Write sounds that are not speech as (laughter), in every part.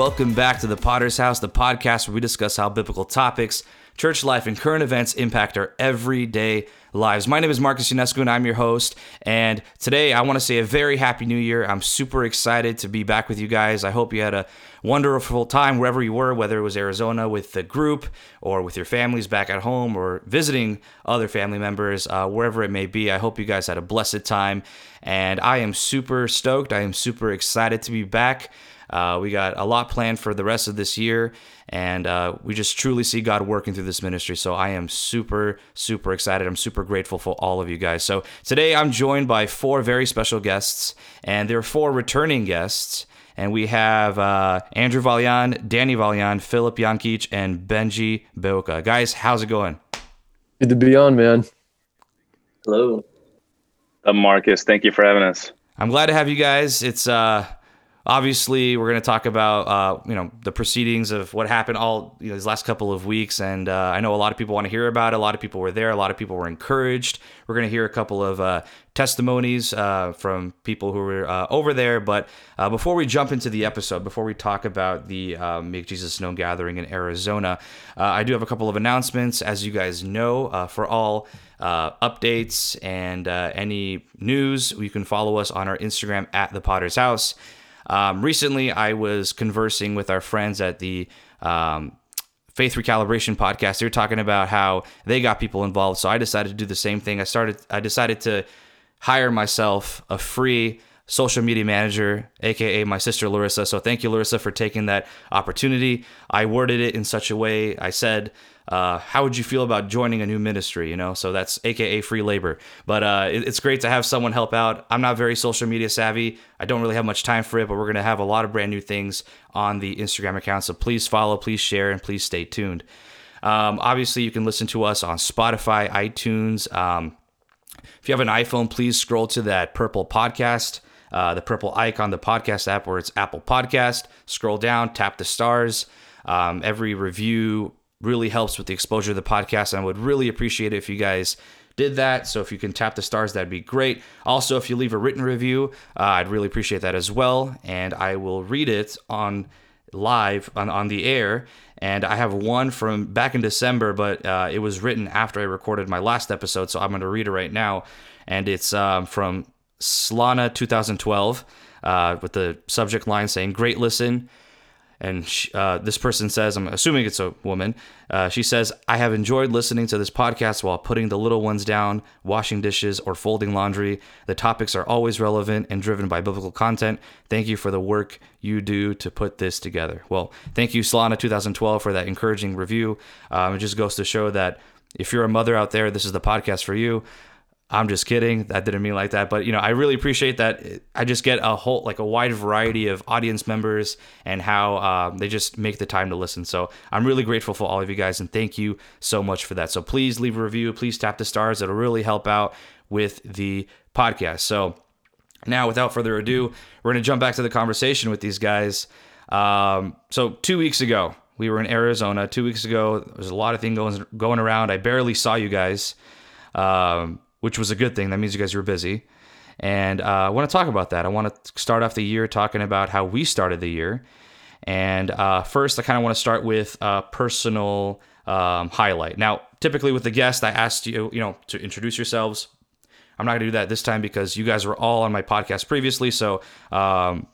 Welcome back to the Podders House, the podcast where we discuss how biblical topics, church life, and current events impact our everyday lives. My name is Marcus UNESCO and I'm your host. And today I want to say a very happy new year. I'm super excited to be back with you guys. I hope you had a wonderful time wherever you were, whether it was Arizona with the group or with your families back at home or visiting other family members, uh, wherever it may be. I hope you guys had a blessed time. And I am super stoked. I am super excited to be back. Uh, we got a lot planned for the rest of this year, and uh, we just truly see God working through this ministry. So I am super, super excited. I'm super grateful for all of you guys. So today I'm joined by four very special guests, and there are four returning guests. And we have uh, Andrew Valean, Danny Valean, Philip Ianchici, and Benji Beuca. Guys, how's it going? Good to be on, man. Hello. Uh, Marcus, thank you for having us. I'm glad to have you guys. It's uh obviously we're going to talk about uh, you know the proceedings of what happened all you know, these last couple of weeks and uh, i know a lot of people want to hear about it. A lot of people were there. A lot of people were encouraged. We're going to hear a couple of uh, testimonies uh, from people who were uh, over there but uh, before we jump into the episode before we talk about the make jesus known gathering in arizona i do have a couple of announcements. As you guys know for all uh, updates and uh, any news, you can follow us on our Instagram at the Podders House. Um, recently, I was conversing with our friends at the um, Faith Recalibration podcast. They were talking about how they got people involved. So I decided to do the same thing. I started. I decided to hire myself a free social media manager, aka my sister Larissa. So thank you, Larissa, for taking that opportunity. I worded it in such a way. I said uh, how would you feel about joining a new ministry? You know, so that's AKA free labor. But uh, it, it's great to have someone help out. I'm not very social media savvy. I don't really have much time for it, but we're going to have a lot of brand new things on the Instagram account. So please follow, please share, and please stay tuned. Um, obviously, you can listen to us on Spotify, iTunes. Um, if you have an iPhone, please scroll to that purple podcast. Uh, the purple icon, the podcast app where it's Apple Podcast. Scroll down, tap the stars. Um, every review, really helps with the exposure of the podcast. And I would really appreciate it if you guys did that. So if you can tap the stars, that'd be great. Also, if you leave a written review, uh, I'd really appreciate that as well. And I will read it on live on, on the air. And I have one from back in December, but uh, it was written after I recorded my last episode. So I'm going to read it right now. And it's um, from Slana 2012 uh, with the subject line saying, Great listen. And she, uh, this person says, I'm assuming it's a woman. Uh, she says, I have enjoyed listening to this podcast while putting the little ones down, washing dishes, or folding laundry. The topics are always relevant and driven by biblical content. Thank you for the work you do to put this together. Well, thank you, Solana 2012, for that encouraging review. Um, it just goes to show that if you're a mother out there, this is the podcast for you. I'm just kidding. That didn't mean like that. But, you know, I really appreciate that. I just get a whole, like a wide variety of audience members and how um, they just make the time to listen. So I'm really grateful for all of you guys and thank you so much for that. So please leave a review. Please tap the stars. It'll really help out with the podcast. So now, without further ado, we're going to jump back to the conversation with these guys. Um, so two weeks ago, we were in Arizona. Two weeks ago, there was a lot of things going, going around. I barely saw you guys. Um, which was a good thing. That means you guys were busy. And uh, I want to talk about that. I want to start off the year talking about how we started the year. And uh, first, I kind of want to start with a personal um, highlight. Now, typically with the guest, I asked you, you know, to introduce yourselves. I'm not going to do that this time because you guys were all on my podcast previously. So um,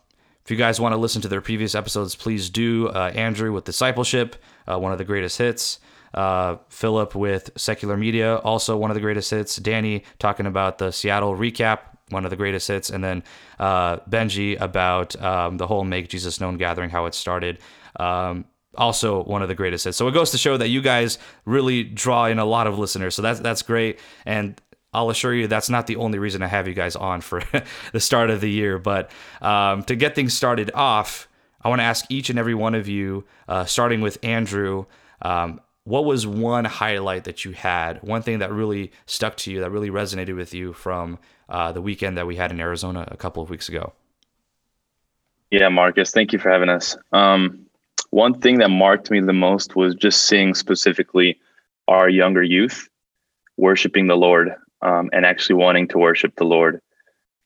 if you guys want to listen to their previous episodes, please do. Uh, Andrew with Discipleship, uh, one of the greatest hits. Uh, Philip with Secular Media, also one of the greatest hits. Danny talking about the Seattle recap, one of the greatest hits. And then uh, Benji about um, the whole Make Jesus Known gathering, how it started. Um, also one of the greatest hits. So it goes to show that you guys really draw in a lot of listeners. So that's that's great. And I'll assure you that's not the only reason I have you guys on for (laughs) the start of the year. But um, to get things started off, I want to ask each and every one of you, uh, starting with Andrew, um, what was one highlight that you had? One thing that really stuck to you, that really resonated with you from uh, the weekend that we had in Arizona a couple of weeks ago? Yeah, Marcus, thank you for having us. Um, one thing that marked me the most was just seeing specifically our younger youth worshiping the Lord um, and actually wanting to worship the Lord.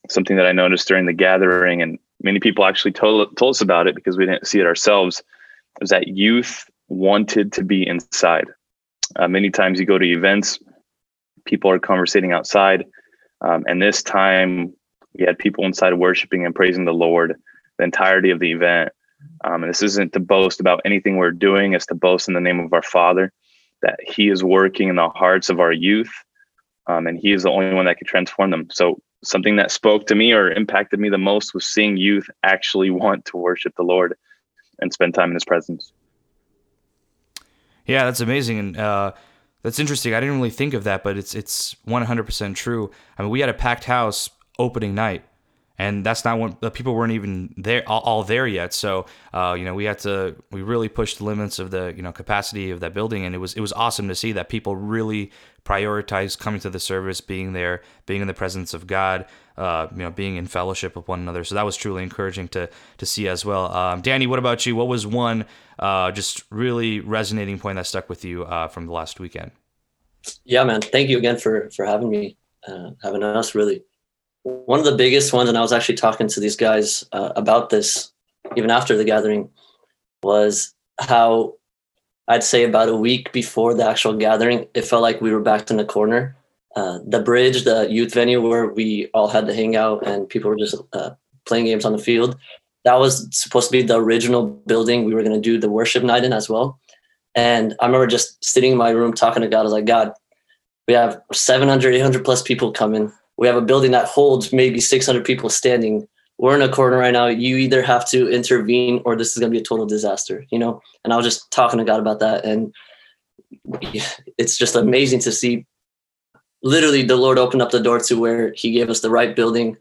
Something that I noticed during the gathering and many people actually told, told us about it because we didn't see it ourselves, was that youth wanted to be inside. Uh, many times you go to events, people are conversating outside. Um, and this time we had people inside worshiping and praising the Lord the entirety of the event. Um, and this isn't to boast about anything we're doing, it's to boast in the name of our Father that He is working in the hearts of our youth. Um, and He is the only one that can transform them. So, something that spoke to me or impacted me the most was seeing youth actually (laughs) want to worship the Lord and spend time in His presence. Yeah, that's amazing. And, uh, that's interesting. I didn't really think of that, but it's it's 100% true. I mean, we had a packed house opening night and that's not when the people weren't even there all, all there yet. So uh, you know we had to we really pushed the limits of the you know capacity of that building, and it was it was awesome to see that people really prioritized coming to the service, being there, being in the presence of God, uh, you know, being in fellowship with one another. So that was truly encouraging to to see as well. Um, Danny, what about you? What was one uh, just really resonating point that stuck with you uh, from the last weekend? Yeah, man. Thank you again for for having me, uh, having us. Really one of the biggest ones, and I was actually talking to these guys uh, about this even after the gathering, was how I'd say about a week before the actual gathering, it felt like we were backed in the corner. Uh, the bridge, the youth venue where we all had to hang out and people were just uh, playing games on the field, that was supposed to be the original building we were going to do the worship night in as well. And I remember just sitting in my room talking to God. I was like, God, we have 700, 800 plus people coming we have a building that holds maybe 600 people standing. We're in a corner right now. You either have to intervene or this is going to be a total disaster you know? And i was just talking to god about that and (laughs) it's just amazing to see literally the lord opened up the door to where he gave us the right building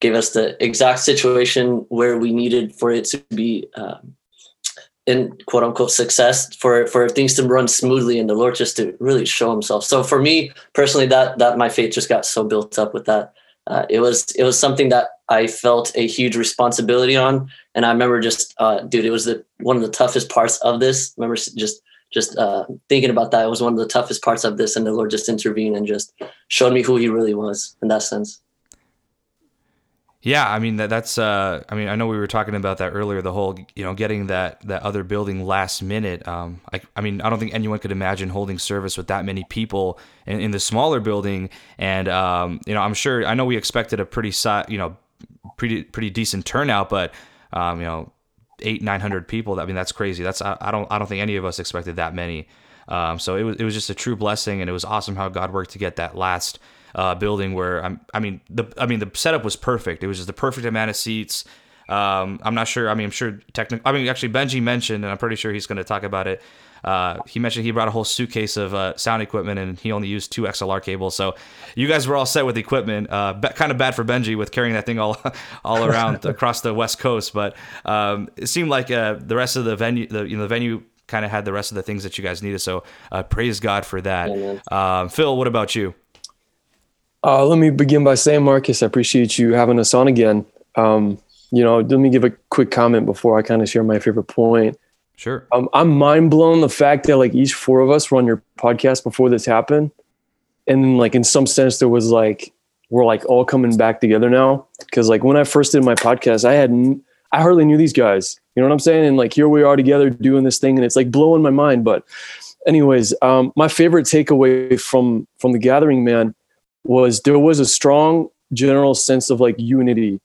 gave us the exact situation where we needed for it to be um, in quote unquote success for for things to run smoothly and the lord just to really show himself. So for me personally that that my faith just got so built up with that. Uh, it was it was something that i felt a huge responsibility on. And i remember just uh, dude it was the one of the toughest parts of this. I remember just just uh, thinking about that. It was one of the toughest parts of this and the lord just intervened and just showed me who he really was in that sense yeah, I mean that that's uh I mean I know we were talking about that earlier the whole you know getting that that other building last minute. Um I, I mean I don't think anyone could imagine holding service with that many people in, in the smaller building. And um you know I'm sure I know we expected a pretty si- you know pretty pretty decent turnout but um you know 8 900 people I mean that's crazy. That's I, I don't I don't think any of us expected that many. Um so it was it was just a true blessing and it was awesome how God worked to get that last uh, building where I'm, I mean the I mean the setup was perfect. It was just the perfect amount of seats. Um, I'm not sure. I mean, I'm sure technically. I mean, actually, Benji mentioned, and I'm pretty sure he's going to talk about it. Uh, he mentioned he brought a whole suitcase of uh, sound equipment, and he only used two XLR cables. So you guys were all set with equipment. Uh, be- kind of bad for Benji with carrying that thing all (laughs) all around (laughs) across the West Coast, but um, it seemed like uh, the rest of the venue, the you know the venue kind of had the rest of the things that you guys needed. So uh, praise God for that. Yeah, um, Phil, what about you? Uh, let me begin by saying, Marcus, I appreciate you having us on again. Um, you know, let me give a quick comment before I kind of share my favorite point. Sure. Um, I'm mind blown the fact that like each four of us were on your podcast before this happened, and then like in some sense there was like we're like all coming back together now because like when I first did my podcast, I hadn't I hardly knew these guys. You know what I'm saying? And like here we are together doing this thing, and it's like blowing my mind. But, anyways, um, my favorite takeaway from from the gathering, man, was there was a strong general sense of like unity.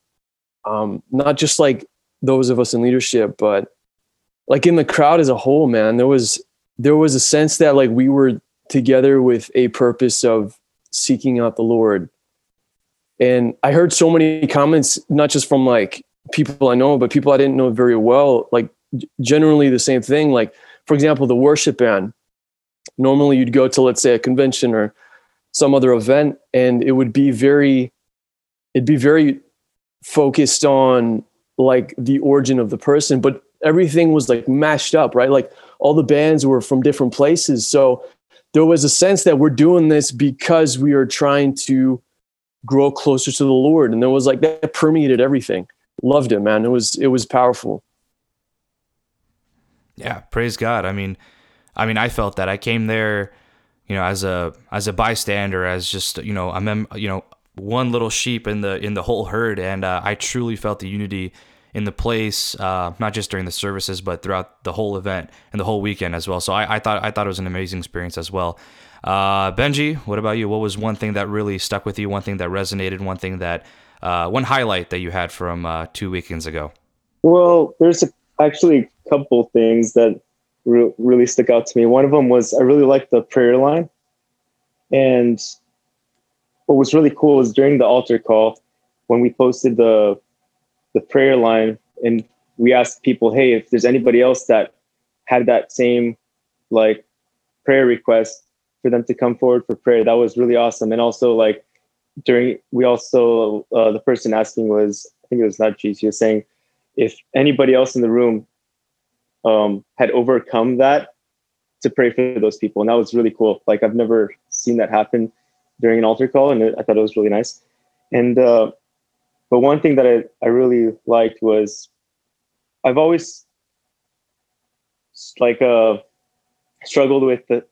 Um, not just like those of us in leadership but like in the crowd as a whole man there was there was a sense that like we were together with a purpose of seeking out the lord. And i heard so many comments not just from like people i know but people i didn't know very well like generally the same thing. Like for example the worship band. Normally you'd go to let's say a convention or some other event and it would be very it'd be very focused on like the origin of the person but everything was like mashed up right? Like all the bands were from different places. So there was a sense that we're doing this because we are trying to grow closer to the lord and there was like that permeated everything. Loved it man. It was it was powerful. Yeah praise god. I mean i mean i felt that. I came there you know, as a as a bystander, as just you know, mem- you know, one little sheep in the in the whole herd, and uh, I truly felt the unity in the place, uh, not just during the services, but throughout the whole event and the whole weekend as well. So I, I thought I thought it was an amazing experience as well. Uh, Benji, what about you? What was one thing that really stuck with you? One thing that resonated? One thing that uh, one highlight that you had from uh, two weekends ago? Well, there's actually a couple things that re- really stuck out to me. One of them was I really liked the prayer line, and what was really cool was during the altar call when we posted the the prayer line and we asked people, hey, if there's anybody else that had that same like prayer request for them to come forward for prayer, that was really awesome. And also like during we also uh, the person asking was I think it was not She was saying if anybody else in the room um, had overcome that to pray for those people, and that was really cool. Like I've never seen that happen during an altar call, and it, I thought it was really nice. And uh, but one thing that I, I really liked was I've always like uh, struggled with the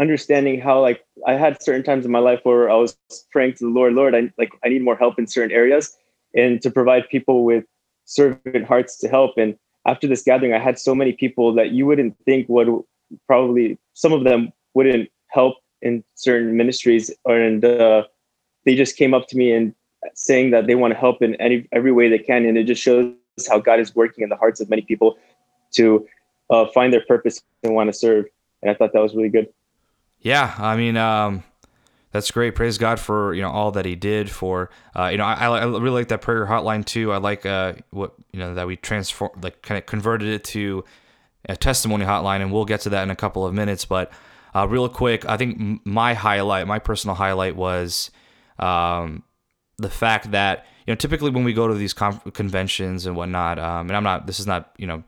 understanding how like I had certain times in my life where I was praying to the Lord, Lord, I like I need more help in certain areas and to provide people with servant hearts to help. And after this gathering, I had so many people that you wouldn't think would probably some of them wouldn't help in certain ministries or and uh, they just came up to me and saying that they want to help in any every way they can and it just shows how god is working in the hearts of many people to uh, find their purpose and want to serve and i thought that was really good. Yeah i mean um, that's great. Praise god for you know all that he did for uh, you know I, I really like that prayer hotline too. I like uh, what you know that we transform like kind of converted it to a testimony hotline and we'll get to that in a couple of minutes. But uh, real quick, I think my highlight, my personal highlight was um, the fact that you know typically when we go to these conventions and whatnot, um, and I'm not, this is not you know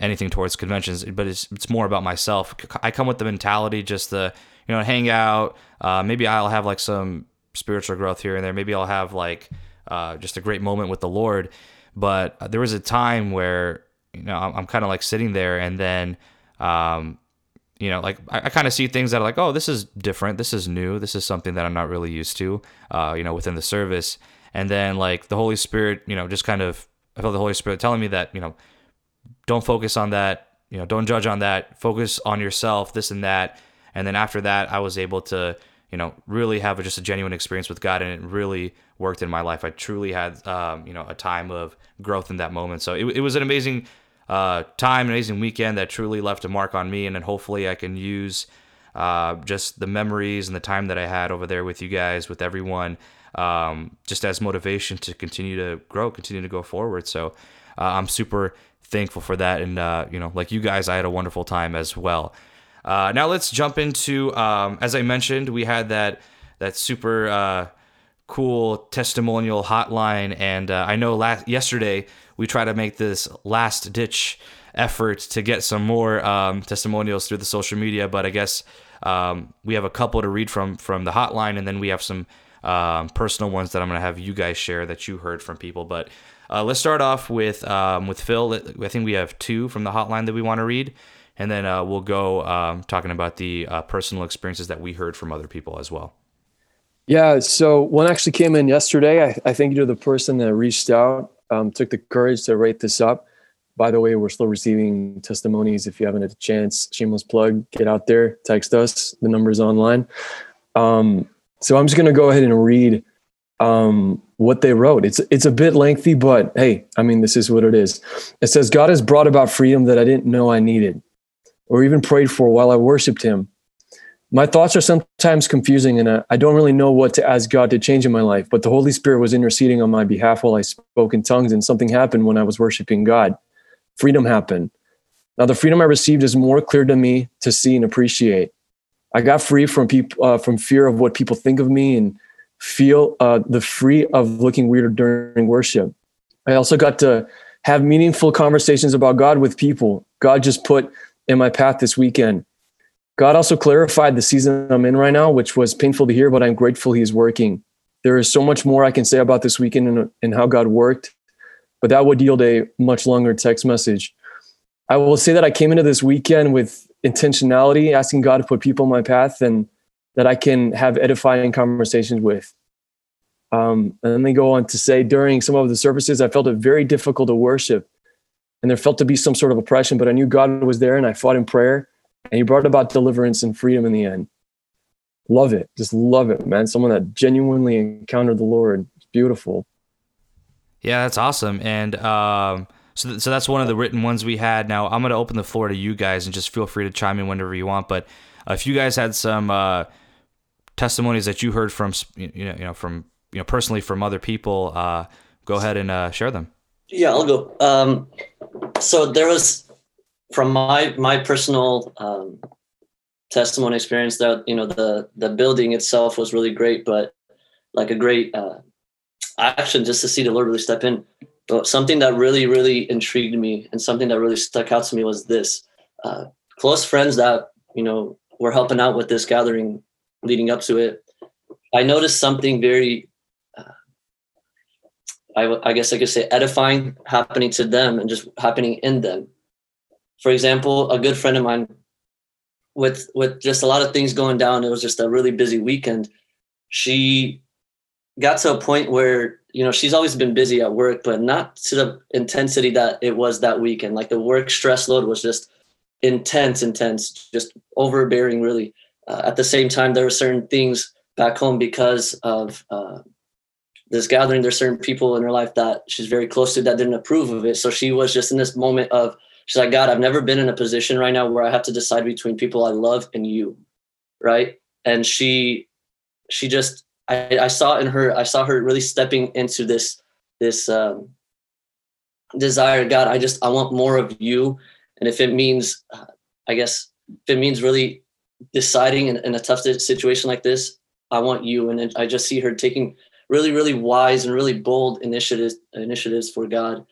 anything towards conventions, but it's it's more about myself. I come with the mentality just to you know hang out. Uh, maybe I'll have like some spiritual growth here and there. Maybe I'll have like uh, just a great moment with the Lord. But there was a time where you know I'm, I'm kind of like sitting there and then um, you know, like I, I kind of see things that are like, oh, this is different, this is new, this is something that I'm not really used to, uh, you know, within the service. And then like the Holy Spirit, you know, just kind of, I felt the Holy Spirit telling me that, you know, don't focus on that, you know, don't judge on that, focus on yourself, this and that. And then after that, I was able to, you know, really have just a genuine experience with God, and it really worked in my life. I truly had, um, you know, a time of growth in that moment. So it, it was an amazing uh, time, amazing weekend that truly left a mark on me. And then hopefully I can use uh, just the memories and the time that I had over there with you guys, with everyone, um, just as motivation to continue to grow, continue to go forward. So uh, I'm super thankful for that. And, uh, you know, like you guys, I had a wonderful time as well. Uh, now let's jump into, um, as I mentioned, we had that, that super, uh, cool testimonial hotline. And uh, I know last yesterday we tried to make this last ditch effort to get some more um, testimonials through the social media. But I guess um, we have a couple to read from from the hotline, and then we have some um, personal ones that I'm gonna have you guys share that you heard from people. But uh, let's start off with um, with Phil. I think we have two from the hotline that we want to read, and then uh, we'll go um, talking about the uh, personal experiences that we heard from other people as well. Yeah, so one actually came in yesterday. I, I think you're the person that reached out, um, took the courage to write this up. By the way, we're still receiving testimonies. If you haven't had a chance, shameless plug, get out there, text us. The number's online. Um, so I'm just going to go ahead and read um, what they wrote. It's it's a bit lengthy, but hey, I mean, this is what it is. It says, God has brought about freedom that I didn't know I needed, or even prayed for while I worshipped Him my thoughts are sometimes confusing and I don't really know what to ask God to change in my life. But the Holy Spirit was interceding on my behalf while I spoke in tongues, and something happened when I was worshiping God. Freedom happened. Now, the freedom I received is more clear to me to see and appreciate. I got free from people uh, from fear of what people think of me and feel uh, the free of looking weird during worship. I also got to have meaningful conversations about God with people. God just put in my path this weekend. God also clarified the season I'm in right now, which was painful to hear, but I'm grateful He's working. There is so much more I can say about this weekend and, and how God worked, but that would yield a much longer text message. I will say that I came into this weekend with intentionality, asking God to put people in my path and that I can have edifying conversations with. Um, and then they go on to say during some of the services, I felt it very difficult to worship and there felt to be some sort of oppression, but I knew God was there and I fought in prayer and he brought about deliverance and freedom in the end. Love it. Just love it, man. Someone that genuinely encountered the Lord. It's beautiful. Yeah, that's awesome. And um, so, th- so that's one of the written ones we had. Now I'm going to open the floor to you guys and just feel free to chime in whenever you want. But uh, if you guys had some uh, testimonies that you heard from, you know, you know, from you know personally from other people, uh, go ahead and uh, share them. Yeah, I'll go. Um, so there was from my my personal um, testimony experience that you know the the building itself was really great, but like a great uh, action just to see the Lord really step in. But something that really really intrigued me and something that really stuck out to me was this: uh, close friends that you know were helping out with this gathering leading up to it. I noticed something very I, I guess I could say edifying happening to them and just happening in them. For example, a good friend of mine with with just a lot of things going down, it was just a really busy weekend. She got to a point where you know she's always been busy at work, but not to the intensity that it was that weekend. Like the work stress load was just intense, intense, just overbearing. Really. Uh, at the same time, there were certain things back home because of uh, this gathering, there's certain people in her life that she's very close to that didn't approve of it. So she was just in this moment of, she's like, God, I've never been in a position right now where I have to decide between people I love and you. Right. And she, she just, I, I saw in her, I saw her really stepping into this, this, um, desire. God, I just, I want more of you. And if it means, I guess, if it means really deciding in, in a tough situation like this, I want you. And I just see her taking really, really wise and really bold initiatives initiatives for God.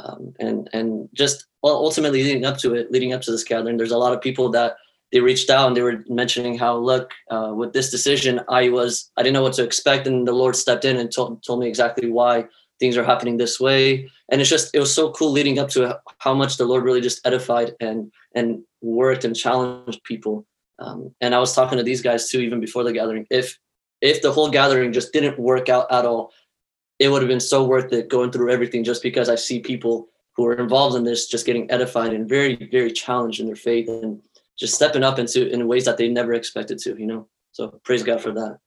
Um, and and just well, ultimately leading up to it, leading up to this gathering, there's a lot of people that they reached out and they were mentioning how look uh, with this decision, I was I didn't know what to expect, and the Lord stepped in and told told me exactly why things are happening this way. And it's just it was so cool leading up to how much the Lord really just edified and and worked and challenged people. Um, and I was talking to these guys too, even before the gathering. If if the whole gathering just didn't work out at all, it would have been so worth it going through everything just because I see people who are involved in this just getting edified and very, very challenged in their faith and just stepping up into in ways that they never expected to, you know. So praise God for that.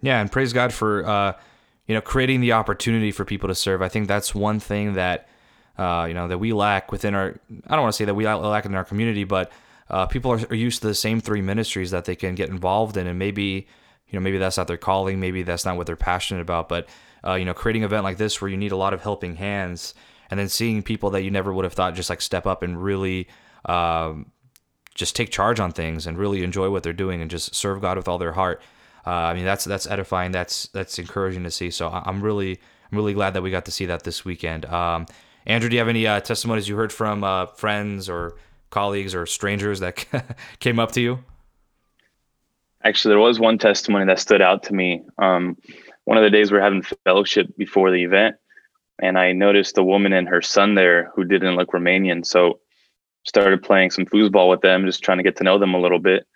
Yeah, and praise God for uh, you know creating the opportunity for people to serve. I think that's one thing that uh, you know, that we lack within our, I don't want to say that we lack in our community, but uh, people are, are, used to the same three ministries that they can get involved in. And maybe, you know, maybe that's not their calling. Maybe that's not what they're passionate about. But, uh, you know, creating an event like this where you need a lot of helping hands and then seeing people that you never would have thought just like step up and really, um, just take charge on things and really enjoy what they're doing and just serve God with all their heart. Uh, I mean, that's that's edifying. That's that's encouraging to see. So I'm really I'm really glad that we got to see that this weekend. Um, Andrew, do you have any uh, testimonies you heard from uh, friends or colleagues or strangers that (laughs) came up to you? Actually, there was one testimony that stood out to me. Um, one of the days we are having fellowship before the event, and I noticed a woman and her son there who didn't look Romanian. So started playing some foosball with them, just trying to get to know them a little bit.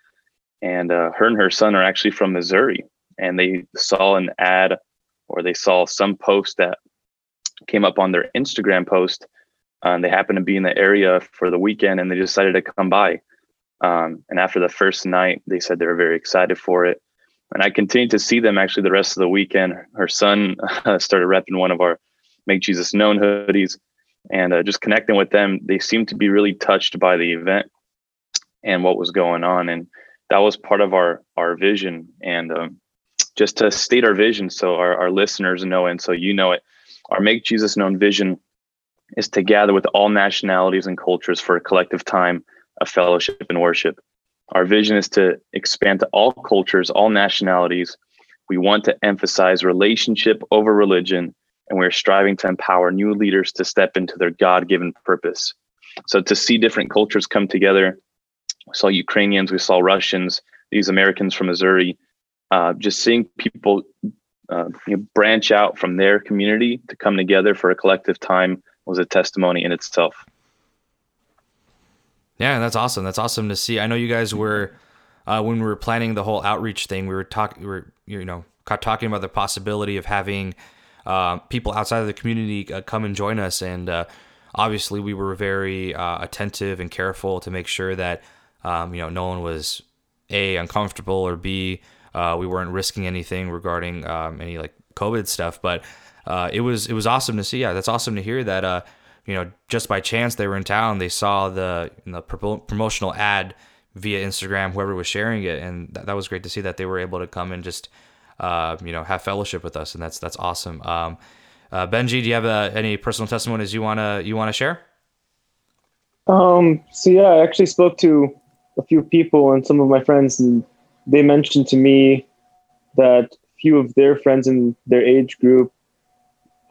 And uh, her and her son are actually from Missouri, and they saw an ad or they saw some post that came up on their Instagram post. Uh, they happened to be in the area for the weekend and they decided to come by. Um, and after the first night, they said they were very excited for it. And I continued to see them actually the rest of the weekend. Her son (laughs) uh, started repping one of our Make Jesus Known hoodies and uh, just connecting with them. They seemed to be really touched by the event and what was going on. And that was part of our, our vision. And um, just to state our vision so our, our listeners know and so you know it, our Make Jesus Known vision is to gather with all nationalities and cultures for a collective time of fellowship and worship. Our vision is to expand to all cultures, all nationalities. We want to emphasize relationship over religion, and we're striving to empower new leaders to step into their God given purpose. So, to see different cultures come together, we saw Ukrainians, we saw Russians, these Americans from Missouri, uh, just seeing people uh, you know, branch out from their community to come together for a collective time was a testimony in itself. Yeah, that's awesome. That's awesome to see. I know you guys were uh, when we were planning the whole outreach thing. We were talking. We were you know talking about the possibility of having uh, people outside of the community uh, come and join us, and uh, obviously we were very uh, attentive and careful to make sure that um, you know no one was a uncomfortable or b uh, we weren't risking anything regarding um, any like COVID stuff. But it was it was awesome to see. Yeah, that's awesome to hear that you know, just by chance they were in town, they saw the the promotional ad via Instagram, whoever was sharing it, and that, that was great to see that they were able to come and just, uh, you know, have fellowship with us, and that's that's awesome. Um, uh, Benji, do you have uh, any personal testimonies you wanna you wanna share? Um. So yeah, I actually spoke to a few people and some of my friends, and they mentioned to me that few of their friends in their age group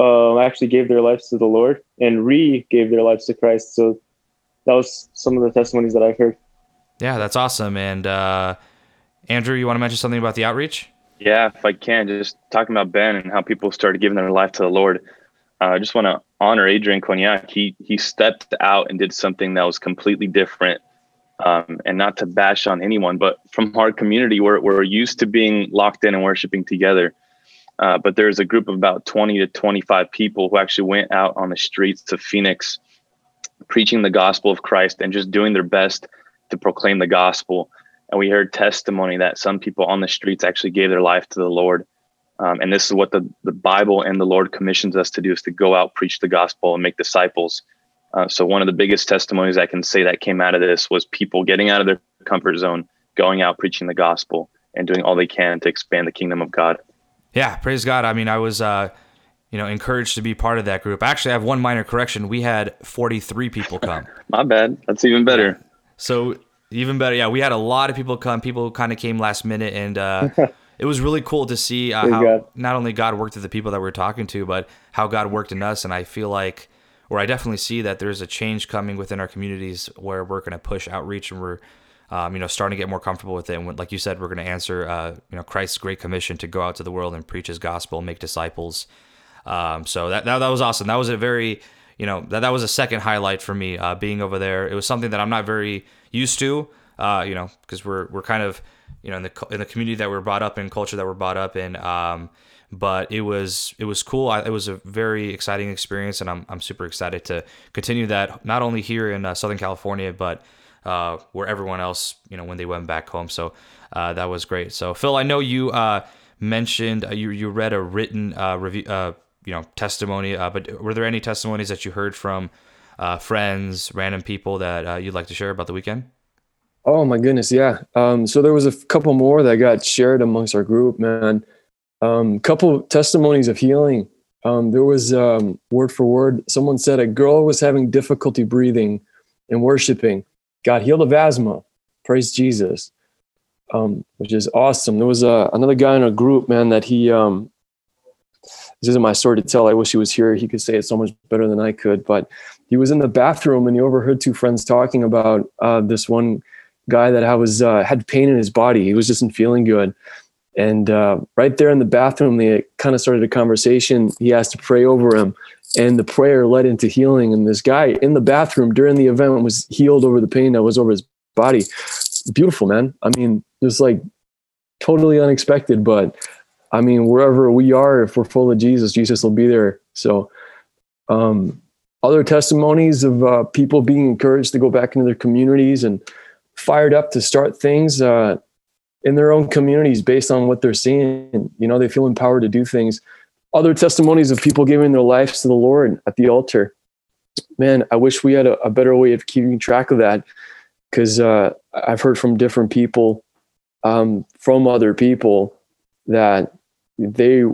uh, actually gave their lives to the Lord and re gave their lives to Christ. So that was some of the testimonies that I've heard. Yeah, that's awesome. And uh, Andrew, you want to mention something about the outreach? Yeah, if I can, just talking about Ben and how people started giving their life to the Lord. Uh, I just want to honor Adrian Cognac. He he stepped out and did something that was completely different. Um, and not to bash on anyone, but from our community, we're, we're used to being locked in and worshiping together. Uh, but there's a group of about 20 to 25 people who actually went out on the streets of Phoenix preaching the gospel of Christ and just doing their best to proclaim the gospel. And we heard testimony that some people on the streets actually gave their life to the Lord. Um, and this is what the, the Bible and the Lord commissions us to do is to go out, preach the gospel, and make disciples. Uh, so one of the biggest testimonies I can say that came out of this was people getting out of their comfort zone, going out, preaching the gospel, and doing all they can to expand the kingdom of God. Yeah, praise God. I mean, I was, uh, you know, encouraged to be part of that group. Actually, I have one minor correction. We had 43 people come. (laughs) My bad. That's even better. So even better. Yeah, we had a lot of people come. People kind of came last minute, and uh, (laughs) it was really cool to see uh, how God. not only God worked with the people that we were talking to, but how God worked in us. And I feel like, or I definitely see that there's a change coming within our communities where we're going to push outreach and we're um, you know, starting to get more comfortable with it. And like you said, we're going to answer, uh, you know, Christ's great commission to go out to the world and preach His gospel, and make disciples. Um, so that, that that was awesome. That was a very, you know, that that was a second highlight for me uh, being over there. It was something that I'm not very used to, uh, you know, because we're we're kind of, you know, in the in the community that we're brought up in, culture that we're brought up in. Um, but it was it was cool. I, it was a very exciting experience, and I'm I'm super excited to continue that not only here in uh, Southern California, but uh, where everyone else, you know, when they went back home. So uh, that was great. So Phil, I know you uh, mentioned uh, you you read a written uh, review, you know, testimony. but were there any testimonies that you heard from friends, random people that you'd like to share about the weekend? Oh my goodness, yeah. Um, so there was a couple more that got shared amongst our group, man. Um, couple testimonies of healing. Um, there was um, word for word. Someone said a girl was having difficulty breathing and worshiping, got healed of asthma. Praise Jesus. Um, which is awesome. There was uh, another guy in a group, man, that he, um, this isn't my story to tell. I wish he was here. He could say it so much better than I could. But he was in the bathroom and he overheard two friends talking about uh, this one guy that was uh, had pain in his body. He was just not feeling good. And uh, right there in the bathroom, they kind of started a conversation. He asked to pray over him and the prayer led into healing. And this guy in the bathroom during the event was healed over the pain that was over his body. Beautiful man. I mean it was like totally unexpected but i mean wherever we are if we're full of jesus jesus will be there. So um, other testimonies of uh, people being encouraged to go back into their communities and fired up to start things uh, in their own communities based on what they're seeing you know they feel empowered to do things other testimonies of people giving their lives to the Lord at the altar. Man, I wish we had a, a better way of keeping track of that because uh, I've heard from different people, um, from other people, that they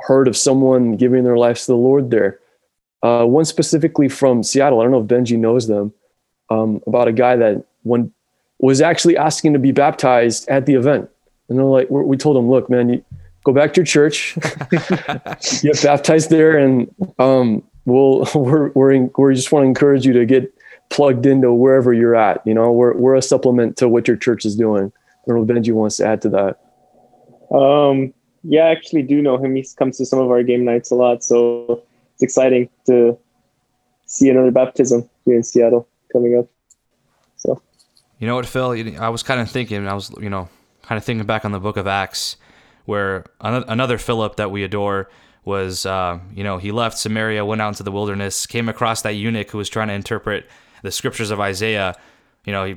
heard of someone giving their lives to the Lord there. Uh, one specifically from Seattle. I don't know if Benji knows them. Um, about a guy that one was actually asking to be baptized at the event, and they're like, we told him, look, man, you, go back to your church, (laughs) get baptized there, and um, we'll (laughs) we're we're in, we just want to encourage you to get plugged into wherever you're at. You know, we're we're a supplement to what your church is doing. I don't Benji wants to add to that. Um, yeah, I actually do know him. He comes to some of our game nights a lot, so it's exciting to see another baptism here in Seattle coming up. You know what, Phil? I was kind of thinking. I was, you know, kind of thinking back on the Book of Acts, where another Philip that we adore was, uh, you know, he left Samaria, went out into the wilderness, came across that eunuch who was trying to interpret the scriptures of Isaiah. You know, he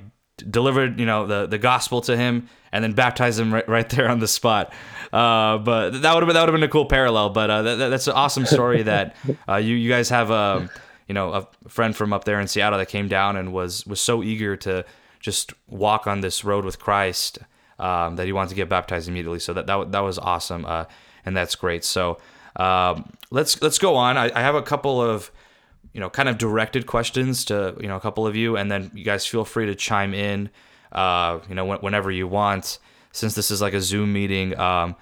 delivered, you know, the, the gospel to him and then baptized him right, right there on the spot. Uh, but that would have been, that would have been a cool parallel. But uh, that, that's an awesome story (laughs) that uh, you you guys have a um, you know a friend from up there in Seattle that came down and was was so eager to just walk on this road with Christ um, that he wanted to get baptized immediately. So that that, that was awesome, uh, and that's great. So um, let's let's go on. I, I, have a couple of you know kind of directed questions to you know a couple of you, and then you guys feel free to chime in. Uh, you know whenever you want, since this is like a Zoom meeting. Um,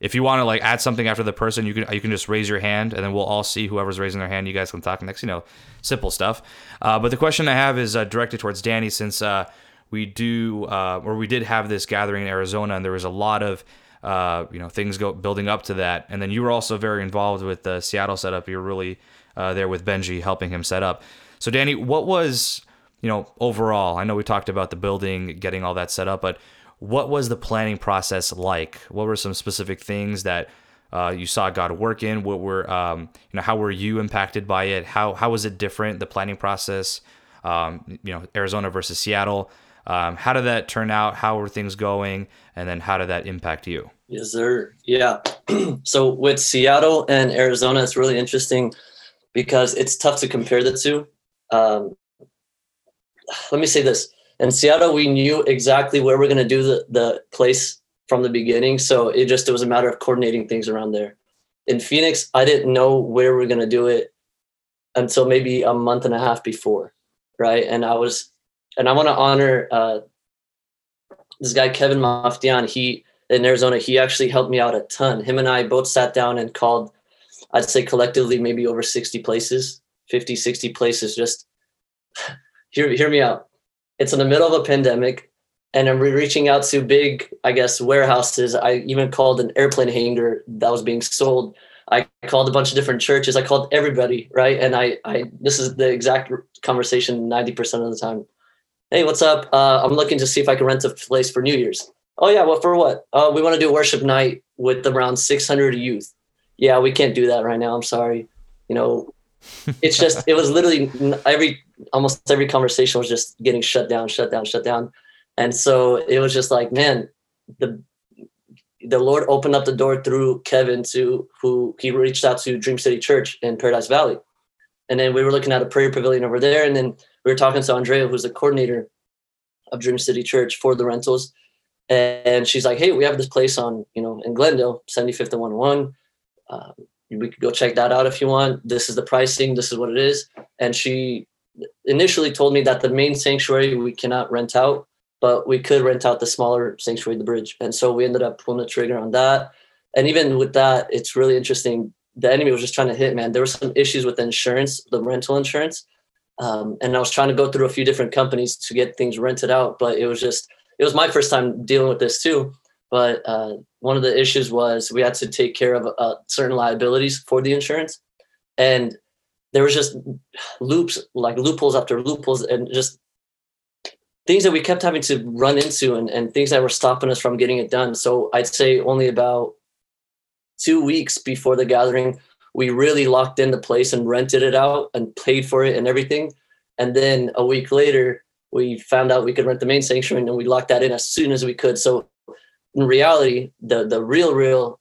if you want to like add something after the person, you can you can just raise your hand, and then we'll all see whoever's raising their hand. You guys can talk next. You know, simple stuff. Uh, but the question I have is uh, directed towards Danny, since uh, we do uh, or we did have this gathering in Arizona, and there was a lot of uh, you know things go building up to that. And then you were also very involved with the Seattle setup. You were really uh, there with Benji, helping him set up. So Danny, what was you know overall? I know we talked about the building, getting all that set up, but what was the planning process like? What were some specific things that uh, you saw God work in? What were um, you know how were you impacted by it? How how was it different? The planning process, um, you know, Arizona versus Seattle. Um, how did that turn out? How were things going? And then how did that impact you? Yes, sir. Yeah. (clears throat) so with Seattle and Arizona, it's really interesting because it's tough to compare the two. Um, let me say this. In Seattle, we knew exactly where we're going to do the, the place from the beginning. So it just, it was a matter of coordinating things around there. In Phoenix, I didn't know where we are going to do it until maybe a month and a half before. Right. And I was and I want to honor uh, this guy Kevin Maftian. He in Arizona, he actually helped me out a ton. Him and I both sat down and called, I'd say collectively maybe over 60 places, 50, 60 places. Just (sighs) hear hear me out. It's in the middle of a pandemic, and I'm reaching out to big, I guess, warehouses. I even called an airplane hangar that was being sold. I called a bunch of different churches. I called everybody, right? And I, I this is the exact conversation 90% of the time hey, what's up? Uh, I'm looking to see if I can rent a place for New Year's. Oh yeah, well for what? Uh, we want to do worship night with around 600 youth. Yeah, we can't do that right now. I'm sorry. You know, (laughs) it's just it was literally every almost every conversation was just getting shut down, shut down, shut down, and so it was just like, man, the the Lord opened up the door through Kevin to who he reached out to Dream City Church in Paradise Valley, and then we were looking at a prayer pavilion over there, and then we were talking to Andrea, who's the coordinator of Dream City Church for the rentals. And she's like, hey, we have this place on, you know, in Glendale, 75th and 101. Uh, we could go check that out if you want. This is the pricing. This is what it is. And she initially told me that the main sanctuary we cannot rent out, but we could rent out the smaller sanctuary, the bridge. And so we ended up pulling the trigger on that. And even with that, it's really interesting. The enemy was just trying to hit, man. There were some issues with the insurance, the rental insurance. Um, and I was trying to go through a few different companies to get things rented out, but it was just it was my first time dealing with this too. But uh, one of the issues was we had to take care of uh, certain liabilities for the insurance, and there was just loops like loopholes after loopholes, and just things that we kept having to run into, and, and things that were stopping us from getting it done. So I'd say only about two weeks before the gathering, we really locked in the place and rented it out and paid for it and everything. And then a week later, we found out we could rent the main sanctuary and we locked that in as soon as we could. So in reality, the the real real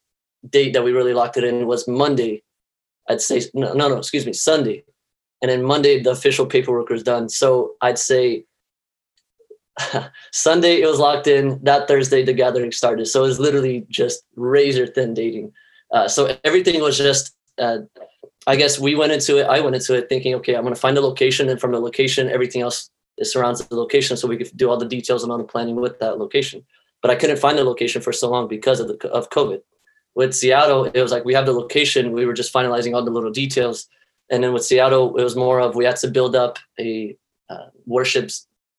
date that we really locked it in was Monday. I'd say no no, no excuse me Sunday, and then Monday the official paperwork was done. So I'd say (laughs) Sunday it was locked in. That Thursday the gathering started. So it was literally just razor thin dating. Uh, so everything was just uh, I guess we went into it. I went into it thinking, okay, I'm going to find a location, and from the location, everything else surrounds the location, so we could do all the details and all the planning with that location. But I couldn't find the location for so long because of the of COVID. With Seattle, it was like we have the location. We were just finalizing all the little details, and then with Seattle, it was more of we had to build up a uh, worship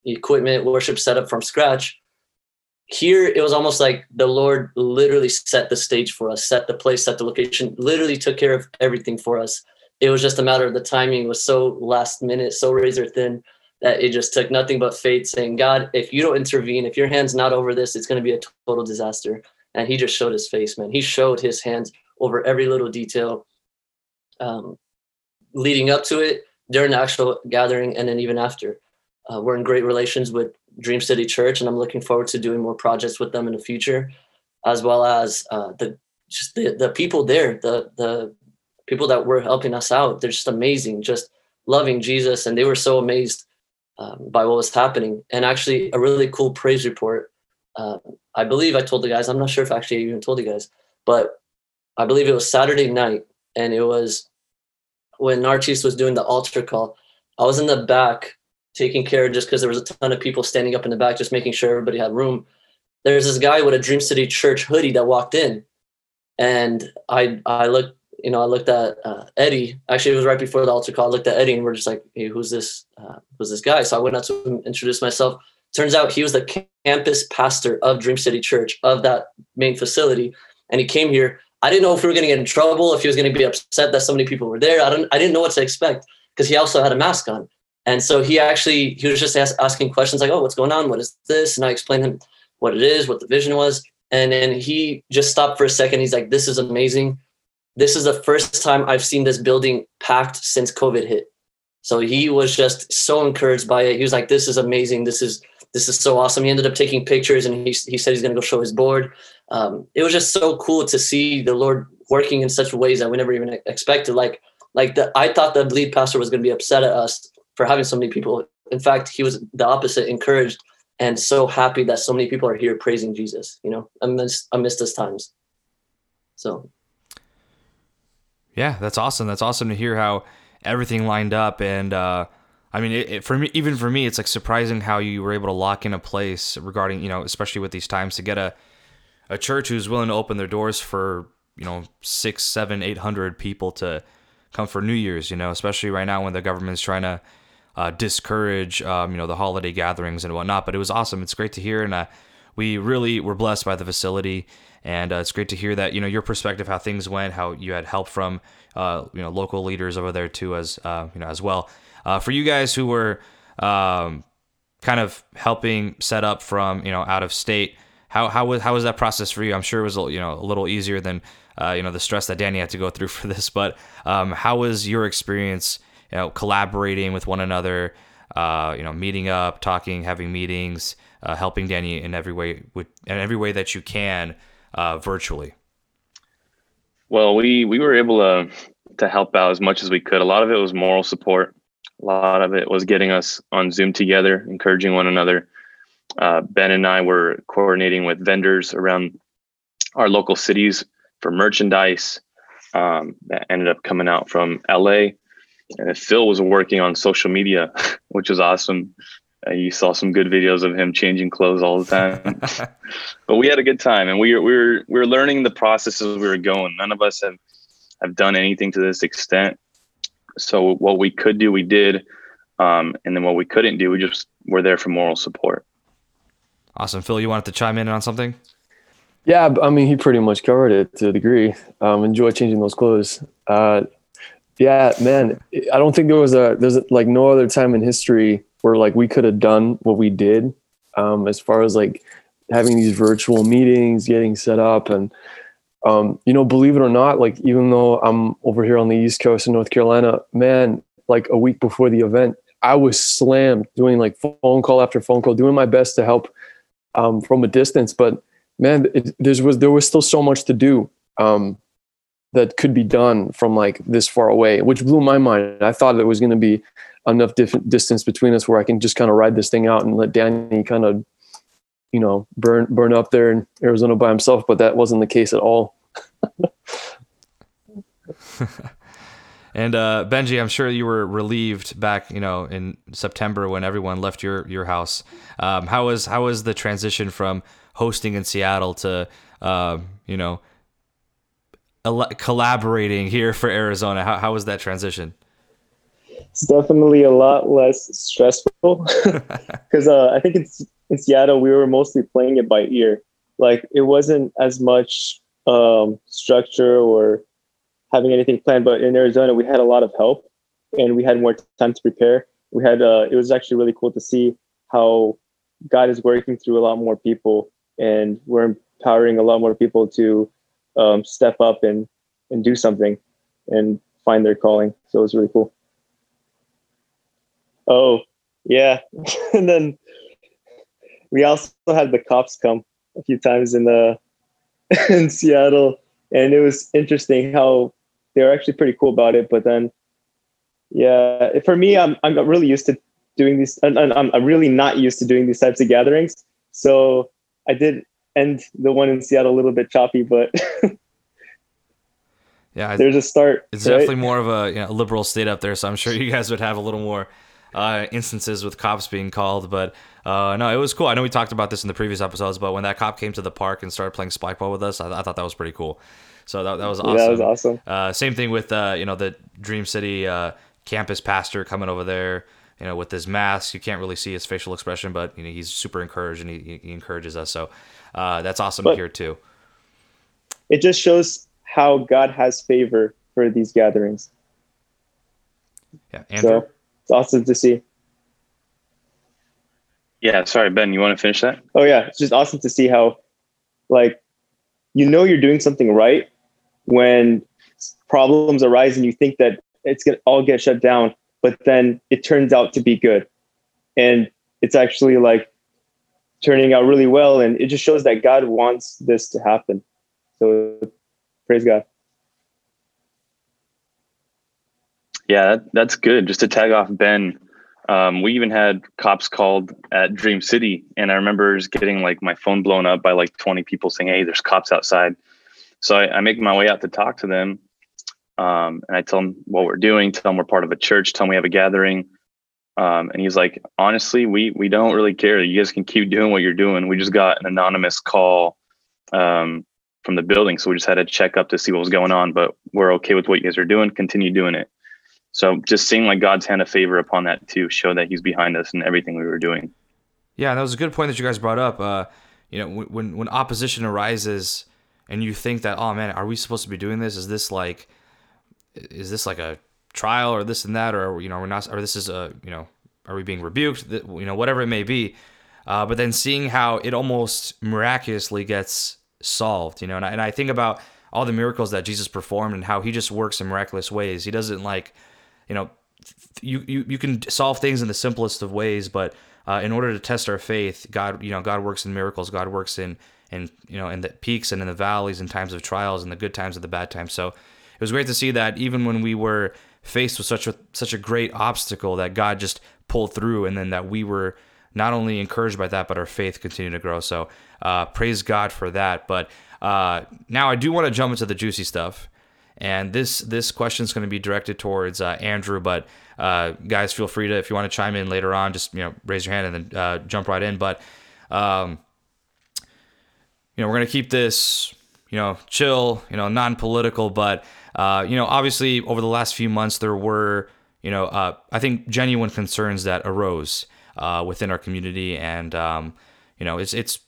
equipment, worship setup from scratch here it was almost like the lord literally set the stage for us set the place set the location literally took care of everything for us it was just a matter of the timing was so last minute so razor thin that it just took nothing but faith saying, God, if you don't intervene, if your hand's not over this, it's going to be a total disaster. And he just showed his face, man. He showed his hands over every little detail um, leading up to it, during the actual gathering, and then even after. Uh, we're in great relations with Dream City Church, and I'm looking forward to doing more projects with them in the future, as well as uh, the just the, the people there, the the people that were helping us out. They're just amazing, just loving Jesus, and they were so amazed um, by what was happening. And actually, a really cool praise report. Uh, I believe I told the guys. I'm not sure if I actually I even told you guys, but I believe it was Saturday night, and it was when Narcisse was doing the altar call. I was in the back taking care just because there was a ton of people standing up in the back, just making sure everybody had room. There's this guy with a Dream City Church hoodie that walked in, and I I looked you know I looked at uh, Eddie. Actually, it was right before the altar call. I looked at Eddie, and we're just like, hey, who's this? Uh, who's this guy? So I went out to him, introduced myself. Turns out he was the campus pastor of Dream City Church of that main facility, and he came here I didn't know if we were going to get in trouble, if he was going to be upset that so many people were there. I don't, I didn't know what to expect because he also had a mask on. And so he actually, he was just ask, asking questions like, oh, what's going on? What is this? And I explained him what it is, what the vision was. And then he just stopped for a second. He's like, this is amazing. This is the first time I've seen this building packed since COVID hit. So he was just so encouraged by it. He was like, this is amazing. This is, this is so awesome. He ended up taking pictures and he, he said he's going to go show his board um, it was just so cool to see the Lord working in such ways that we never even expected. Like, like the, I thought the lead pastor was going to be upset at us for having so many people. In fact, he was the opposite, encouraged and so happy that so many people are here praising Jesus. You know, amidst amidst those times. So. Yeah, that's awesome. That's awesome to hear how everything lined up and. uh I mean, it, it, for me, even for me, it's like surprising how you were able to lock in a place regarding, you know, especially with these times to get a a church who's willing to open their doors for you know six, seven, eight hundred people to come for New Year's. You know, especially right now when the government's trying to uh, discourage um, you know the holiday gatherings and whatnot. But it was awesome. It's great to hear, and uh, we really were blessed by the facility. And uh, it's great to hear that you know your perspective, how things went, how you had help from uh, you know local leaders over there too, as uh, you know as well. Uh, for you guys who were um, kind of helping set up from you know out of state, how how was how was that process for you? I'm sure it was you know a little easier than you know the stress that Danny had to go through (laughs) for this. But um, how was your experience? You know, collaborating with one another. Uh, you know, meeting up, talking, having meetings, uh, helping Danny in every way with in every way that you can uh, virtually. Well, we we were able to to help out as much as we could. A lot of it was moral support. A lot of it was getting us on Zoom together, encouraging one another uh, ben and I were coordinating with vendors around our local cities for merchandise um, that ended up coming out from LA. And Phil was working on social media, (laughs) which was awesome. Uh, you saw some good videos of him changing clothes all the time. (laughs) (laughs) but we had a good time, and we were we were we were learning the processes we were going. None of us have have done anything to this extent. So what we could do, we did, um, and then what we couldn't do, we just were there for moral support. Awesome. Phil, you wanted to chime in on something? Yeah, I mean, he pretty much covered it to a degree. Um, enjoy changing those clothes. Uh, yeah, man, I don't think there was a there's like no other time in history where like we could have done what we did, um, as far as like having these virtual meetings, getting set up, and um, you know, believe it or not, like even though I'm over here on the East Coast in North Carolina, man, like a week before the event, I was slammed doing like phone call after phone call, doing my best to help um, from a distance. But man, it, there was there was still so much to do um, that could be done from like this far away, which blew my mind. I thought there was going to be enough different distance between us where I can just kind of ride this thing out and let Danny kind of, you know, burn burn up there in Arizona by himself. But that wasn't the case at all. (laughs) And uh, Benji, I'm sure you were relieved back, you know, in September when everyone left your your house. Um, how was how was the transition from hosting in Seattle to, uh, you know, collaborating here for Arizona? How how was that transition? It's definitely a lot less stressful (laughs) because uh, I think it's in Seattle we were mostly playing it by ear. Like it wasn't as much um, structure or having anything planned. But in Arizona, we had a lot of help and we had more time to prepare. we had uh, it was actually really cool to see how God is working through a lot more people, and we're empowering a lot more people to um, step up and and do something and find their calling. So it was really cool. Oh, yeah. (laughs) and then we also had the cops come a few times in the (laughs) in Seattle, and it was interesting how they were actually pretty cool about it. But then, yeah, for me, I'm I'm really used to doing these, and I'm I'm really not used to doing these types of gatherings. So I did end the one in Seattle a little bit choppy, but (laughs) yeah, (laughs) there's a start. It's right? definitely more of a you know, liberal state up there, so I'm sure you guys would have a little more uh, instances with cops being called. But uh, no, it was cool. I know we talked about this in the previous episodes, but when that cop came to the park and started playing spike spikeball with us, I, I thought that was pretty cool. So that, that was awesome. Yeah, that was awesome. Uh, same thing with uh, you know the Dream City uh, campus pastor coming over there. You know, with his mask, you can't really see his facial expression, but you know he's super encouraged and he, he encourages us. So uh, that's awesome but to hear too. It just shows how God has favor for these gatherings. Yeah, Andrew? So it's awesome to see. Yeah, sorry, Ben, you want to finish that? Oh yeah, it's just awesome to see how, like, you know, you're doing something right when problems arise and you think that it's gonna all get shut down, but then it turns out to be good, and it's actually like turning out really well, and it just shows that God wants this to happen. So, praise God. Yeah, that, that's good. Just to tag off Ben, um, we even had cops called at Dream City, and I remember just getting like my phone blown up by like 20 people saying, "Hey, there's cops outside." So I, I make my way out to talk to them, um, and I tell them what we're doing, tell them we're part of a church, tell them we have a gathering, um, and he's like, "Honestly, we we don't really care. You guys can keep doing what you're doing. We just got an anonymous call um, from the building, so we just had to check up to see what was going on, but we're okay with what you guys are doing. Continue doing it." So just seeing like God's hand of favor upon that too, show that He's behind us in everything we were doing. Yeah, that was a good point that you guys brought up. Uh, you know, when when opposition arises and you think that, oh man, are we supposed to be doing this? Is this like, is this like a trial or this and that, or you know, we're not, or this is a, you know, are we being rebuked? You know, whatever it may be. Uh, but then seeing how it almost miraculously gets solved, you know, and I, and I think about all the miracles that Jesus performed and how he just works in miraculous ways. He doesn't like you know, you, you, you can solve things in the simplest of ways, but uh, in order to test our faith, God, you know, God works in miracles. God works in, in, you know, in the peaks and in the valleys in times of trials and the good times and the bad times. So it was great to see that even when we were faced with such a, such a great obstacle that God just pulled through and then that we were not only encouraged by that, but our faith continued to grow. So uh, praise God for that. But uh, now I do want to jump into the juicy stuff. And this this question is going to be directed towards uh, Andrew, but uh, guys, feel free to if you want to chime in later on, just you know raise your hand and then uh, jump right in. But um, you know we're going to keep this you know chill, you know non-political, but uh, you know obviously over the last few months there were you know uh, I think genuine concerns that arose uh, within our community, and um, you know it's it's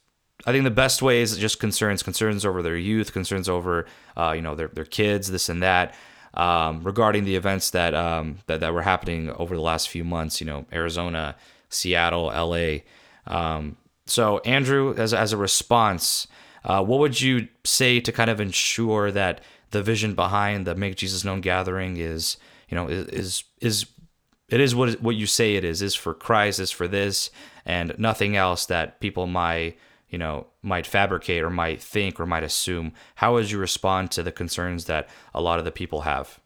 I think the best way is just concerns, concerns over their youth, concerns over uh, you know their their kids, this and that. Um, regarding the events that, um, that that were happening over the last few months, you know, Arizona, Seattle, L.A. Um, so, Andrew, as as a response, uh, what would you say to kind of ensure that the vision behind the Make Jesus Known gathering is, you know, is is, is it is what what you say it is is for Christ, is for this, and nothing else that people might you know, might fabricate or might think or might assume. How would you respond to the concerns that a lot of the people have?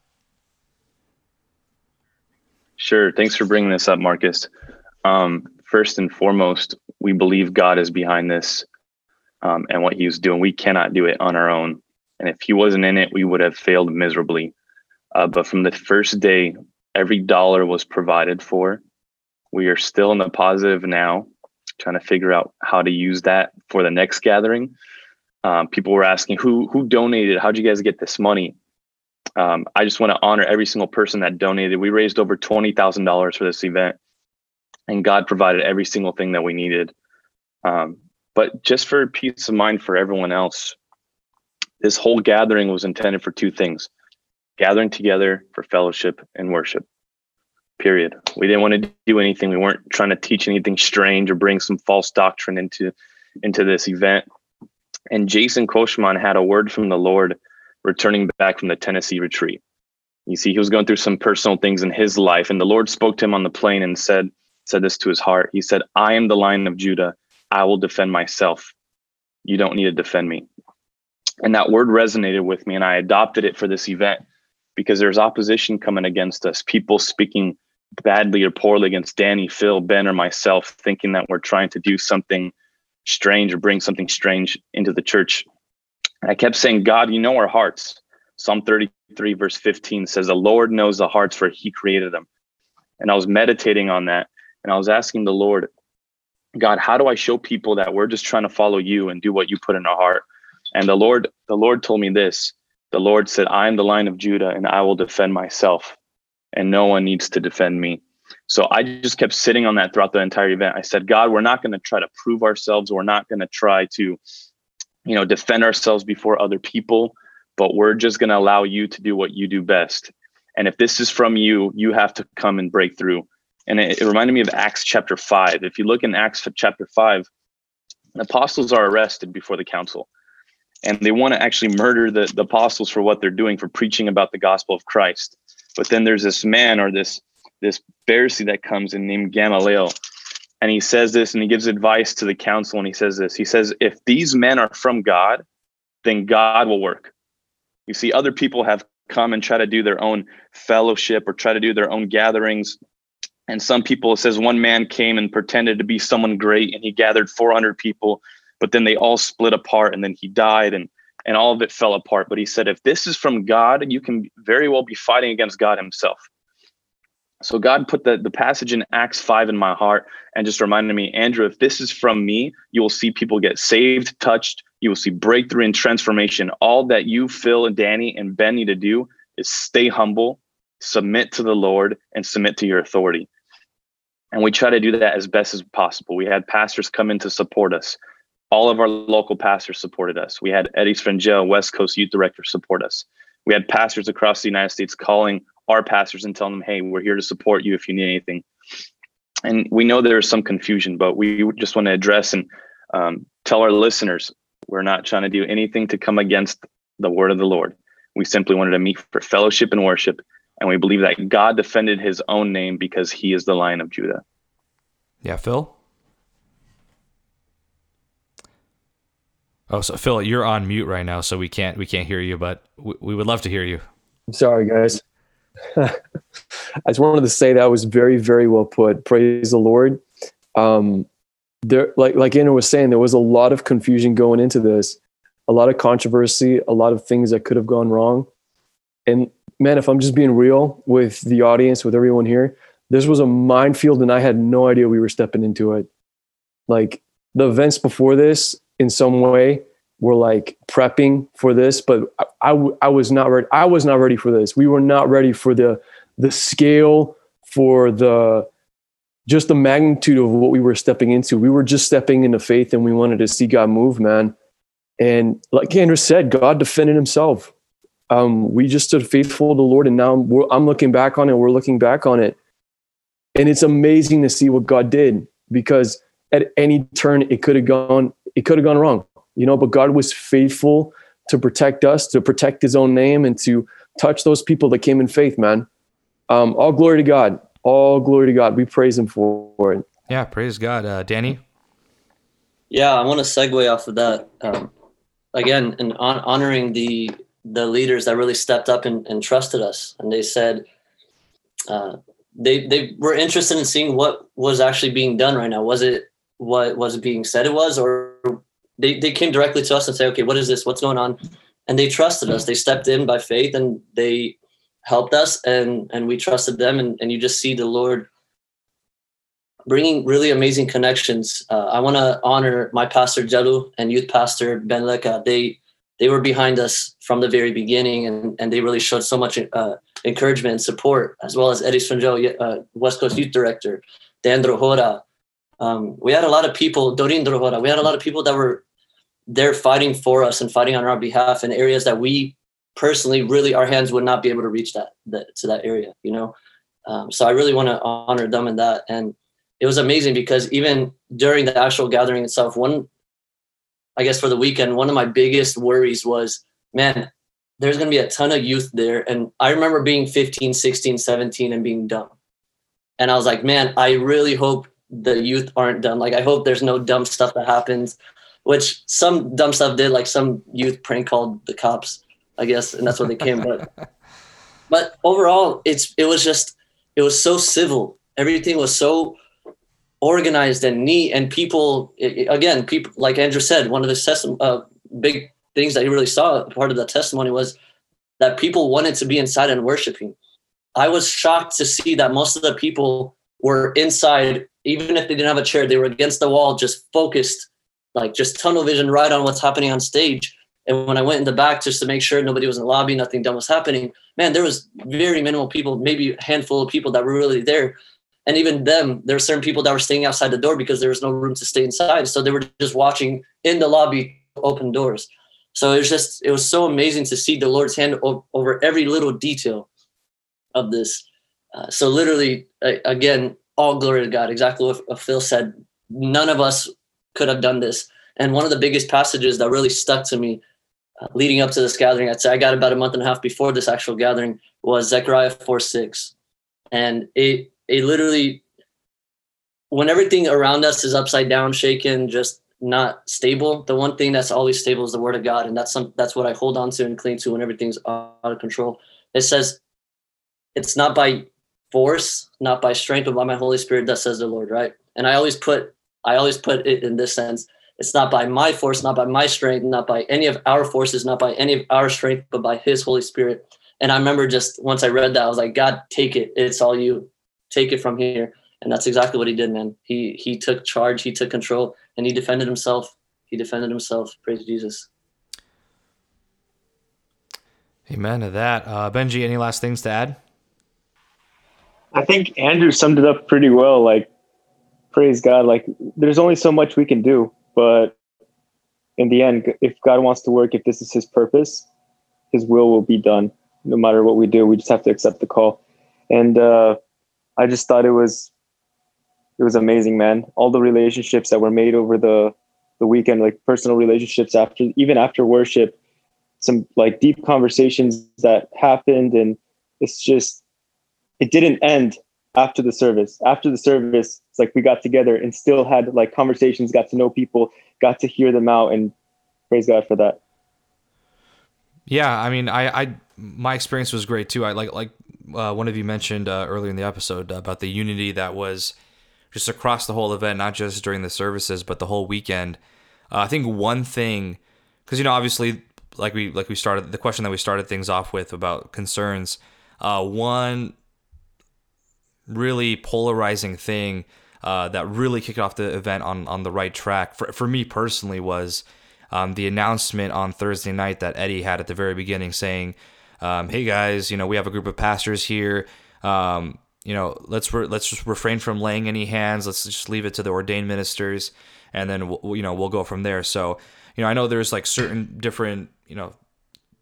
Sure. Thanks for bringing this up, Marcus. Um, first and foremost, we believe God is behind this um, and what He's doing. We cannot do it on our own. And if He wasn't in it, we would have failed miserably. Uh, but from the first day, every dollar was provided for. We are still in the positive now trying to figure out how to use that for the next gathering. Um, people were asking who who donated. How'd you guys get this money? Um, I just want to honor every single person that donated. We raised over twenty thousand dollars for this event, and God provided every single thing that we needed. Um, but just for peace of mind for everyone else, this whole gathering was intended for two things: gathering together for fellowship and worship. Period. We didn't want to do anything. We weren't trying to teach anything strange or bring some false doctrine into into this event. And Jason Koshman had a word from the Lord returning back from the Tennessee retreat. You see, he was going through some personal things in his life, and the Lord spoke to him on the plane and said, said this to his heart. He said, I am the lion of Judah. I will defend myself. You don't need to defend me. And that word resonated with me, and I adopted it for this event because there's opposition coming against us, people speaking badly or poorly against Danny, Phil, Ben, or myself, thinking that we're trying to do something strange or bring something strange into the church. And I kept saying, God, you know our hearts. Psalm 33, verse 15 says, The Lord knows the hearts, for he created them. And I was meditating on that. And I was asking the Lord, God, how do I show people that we're just trying to follow you and do what you put in our heart? And the Lord, the Lord told me this. The Lord said, I am the lion of Judah and I will defend myself, and no one needs to defend me. So I just kept sitting on that throughout the entire event. I said, God, we're not going to try to prove ourselves. We're not going to try to, you know, defend ourselves before other people, but we're just going to allow you to do what you do best. And if this is from you, you have to come and break through. And it, it reminded me of Acts chapter five. If you look in Acts chapter five, the apostles are arrested before the council and they want to actually murder the, the apostles for what they're doing for preaching about the gospel of Christ. But then there's this man or this this Pharisee that comes in named Gamaliel, and he says this and he gives advice to the council and he says this. He says, if these men are from God, then God will work. You see, other people have come and try to do their own fellowship or try to do their own gatherings. And some people, says one man came and pretended to be someone great and he gathered 400 people but then they all split apart and then he died and and all of it fell apart. But he said if this is from god you can very well be fighting against god himself. So god put the, the passage in acts 5 in my heart and just reminded me andrew if this is from me you will see people get saved touched. You will see breakthrough and transformation. All that you phil and danny and ben need to do is stay humble submit to the lord and submit to your authority. And we try to do that as best as possible. We had pastors come in to support us all of our local pastors supported us. We had Eddie Sprangel, West Coast Youth Director, support us. We had pastors across the United States calling our pastors and telling them, hey, we're here to support you if you need anything. And we know there's some confusion, but we just want to address and um, tell our listeners we're not trying to do anything to come against the word of the Lord. We simply wanted to meet for fellowship and worship. And we believe that God defended his own name because he is the lion of Judah. Yeah, Phil? Oh, so Phil, you're on mute right now, so we can't we can't hear you, but we, we would love to hear you. I'm sorry, guys. (laughs) I just wanted to say that was very, very well put. Praise the Lord. Um, there, like like Andrew was saying, there was a lot of confusion going into this, a lot of controversy, a lot of things that could have gone wrong. And man, if I'm just being real with the audience, with everyone here, this was a minefield, and I had no idea we were stepping into it. Like the events before this, in some way were like prepping for this, but I, I, I was not ready. I was not ready for this. We were not ready for the the scale, for the just the magnitude of what we were stepping into. We were just stepping into faith, and we wanted to see God move, man. And like Andrew said, God defended Himself. Um, we just stood faithful to the Lord, and now I'm looking back on it. We're looking back on it, and it's amazing to see what God did because at any turn it could have gone it could have gone wrong, you know, but God was faithful to protect us, to protect his own name and to touch those people that came in faith, man. Um, all glory to God. All glory to God. We praise him for it. Yeah, praise God. Uh, Danny? Yeah, I want to segue off of that. Um, again, and on, honoring the the leaders that really stepped up and, and trusted us. And they said, uh, they they were interested in seeing what was actually being done right now. Was it what was being said it was, or they, they came directly to us and say, okay, what is this? What's going on? And they trusted us. They stepped in by faith and they helped us and, and we trusted them. And, and you just see the Lord bringing really amazing connections. Uh, I want to honor my pastor Jalu and youth pastor Ben Leka. They, they were behind us from the very beginning and, and they really showed so much uh, encouragement and support, as well as Eddie Svanjo, uh, West Coast Youth Director, Deandro Hora, um, we had a lot of people, Dorin Drohora, we had a lot of people that were there fighting for us and fighting on our behalf in areas that we personally really our hands would not be able to reach that, that to that area, you know. Um, so I really want to honor them in that. And it was amazing because even during the actual gathering itself, one, I guess for the weekend, one of my biggest worries was, man, there's going to be a ton of youth there. And I remember being 15, 16, 17 and being dumb. And I was like, man, I really hope the youth aren't dumb. Like, I hope there's no dumb stuff that happens, which some dumb stuff did, like some youth prank called the cops, I guess. And that's what they came. But, (laughs) but overall, it's, it was just, it was so civil. Everything was so organized and neat. And people, it, again, people, like Andrew said, one of the uh, big things that he really saw part of the testimony was that people wanted to be inside and worshiping. I was shocked to see that most of the people were inside, even if they didn't have a chair, they were against the wall, just focused, like just tunnel vision right on what's happening on stage. And when I went in the back just to make sure nobody was in the lobby, nothing dumb was happening, man, there was very minimal people, maybe a handful of people that were really there. And even them, there were certain people that were staying outside the door because there was no room to stay inside. So they were just watching in the lobby open doors. So it was just, it was so amazing to see the Lord's hand over every little detail of this. Uh, so literally, uh, again, all glory to God. Exactly what Phil said. None of us could have done this. And one of the biggest passages that really stuck to me uh, leading up to this gathering, I'd say I got about a month and a half before this actual gathering, was Zechariah 4 6. And it, it literally, when everything around us is upside down, shaken, just not stable. The one thing that's always stable is the word of God, and that's some that's what I hold on to and cling to when everything's out of control. It says, "It's not by force, not by strength, but by my Holy Spirit," that says the Lord. Right? And I always put I always put it in this sense. It's not by my force, not by my strength, not by any of our forces, not by any of our strength, but by His Holy Spirit. And I remember just once I read that, I was like, God, take it. It's all you. Take it from here. And that's exactly what he did, man. He he took charge, he took control, and he defended himself. He defended himself. Praise Jesus. Amen to that. Uh, Benji, any last things to add? I think Andrew summed it up pretty well. Like, praise God. Like, there's only so much we can do, but in the end, if God wants to work, if this is His purpose, His will will be done. No matter what we do, we just have to accept the call. And uh, I just thought it was it was amazing, man. All the relationships that were made over the the weekend, like personal relationships after even after worship, some like deep conversations that happened and it's just it didn't end after the service. After the service, it's like we got together and still had like conversations, got to know people, got to hear them out and praise God for that. Yeah, I mean, I, I my experience was great too. I like like uh, one of you mentioned uh, earlier in the episode about the unity that was just across the whole event, not just during the services, but the whole weekend. Uh, I think one thing, because you know, obviously, like we like we started the question that we started things off with about concerns. Uh, one really polarizing thing uh, that really kicked off the event on on the right track for for me personally was um, the announcement on Thursday night that Eddie had at the very beginning, saying, um, "Hey guys, you know we have a group of pastors here." Um, you know, let's re- let's just refrain from laying any hands. Let's just leave it to the ordained ministers, and then we'll, you know we'll go from there. So, you know, I know there's like certain different you know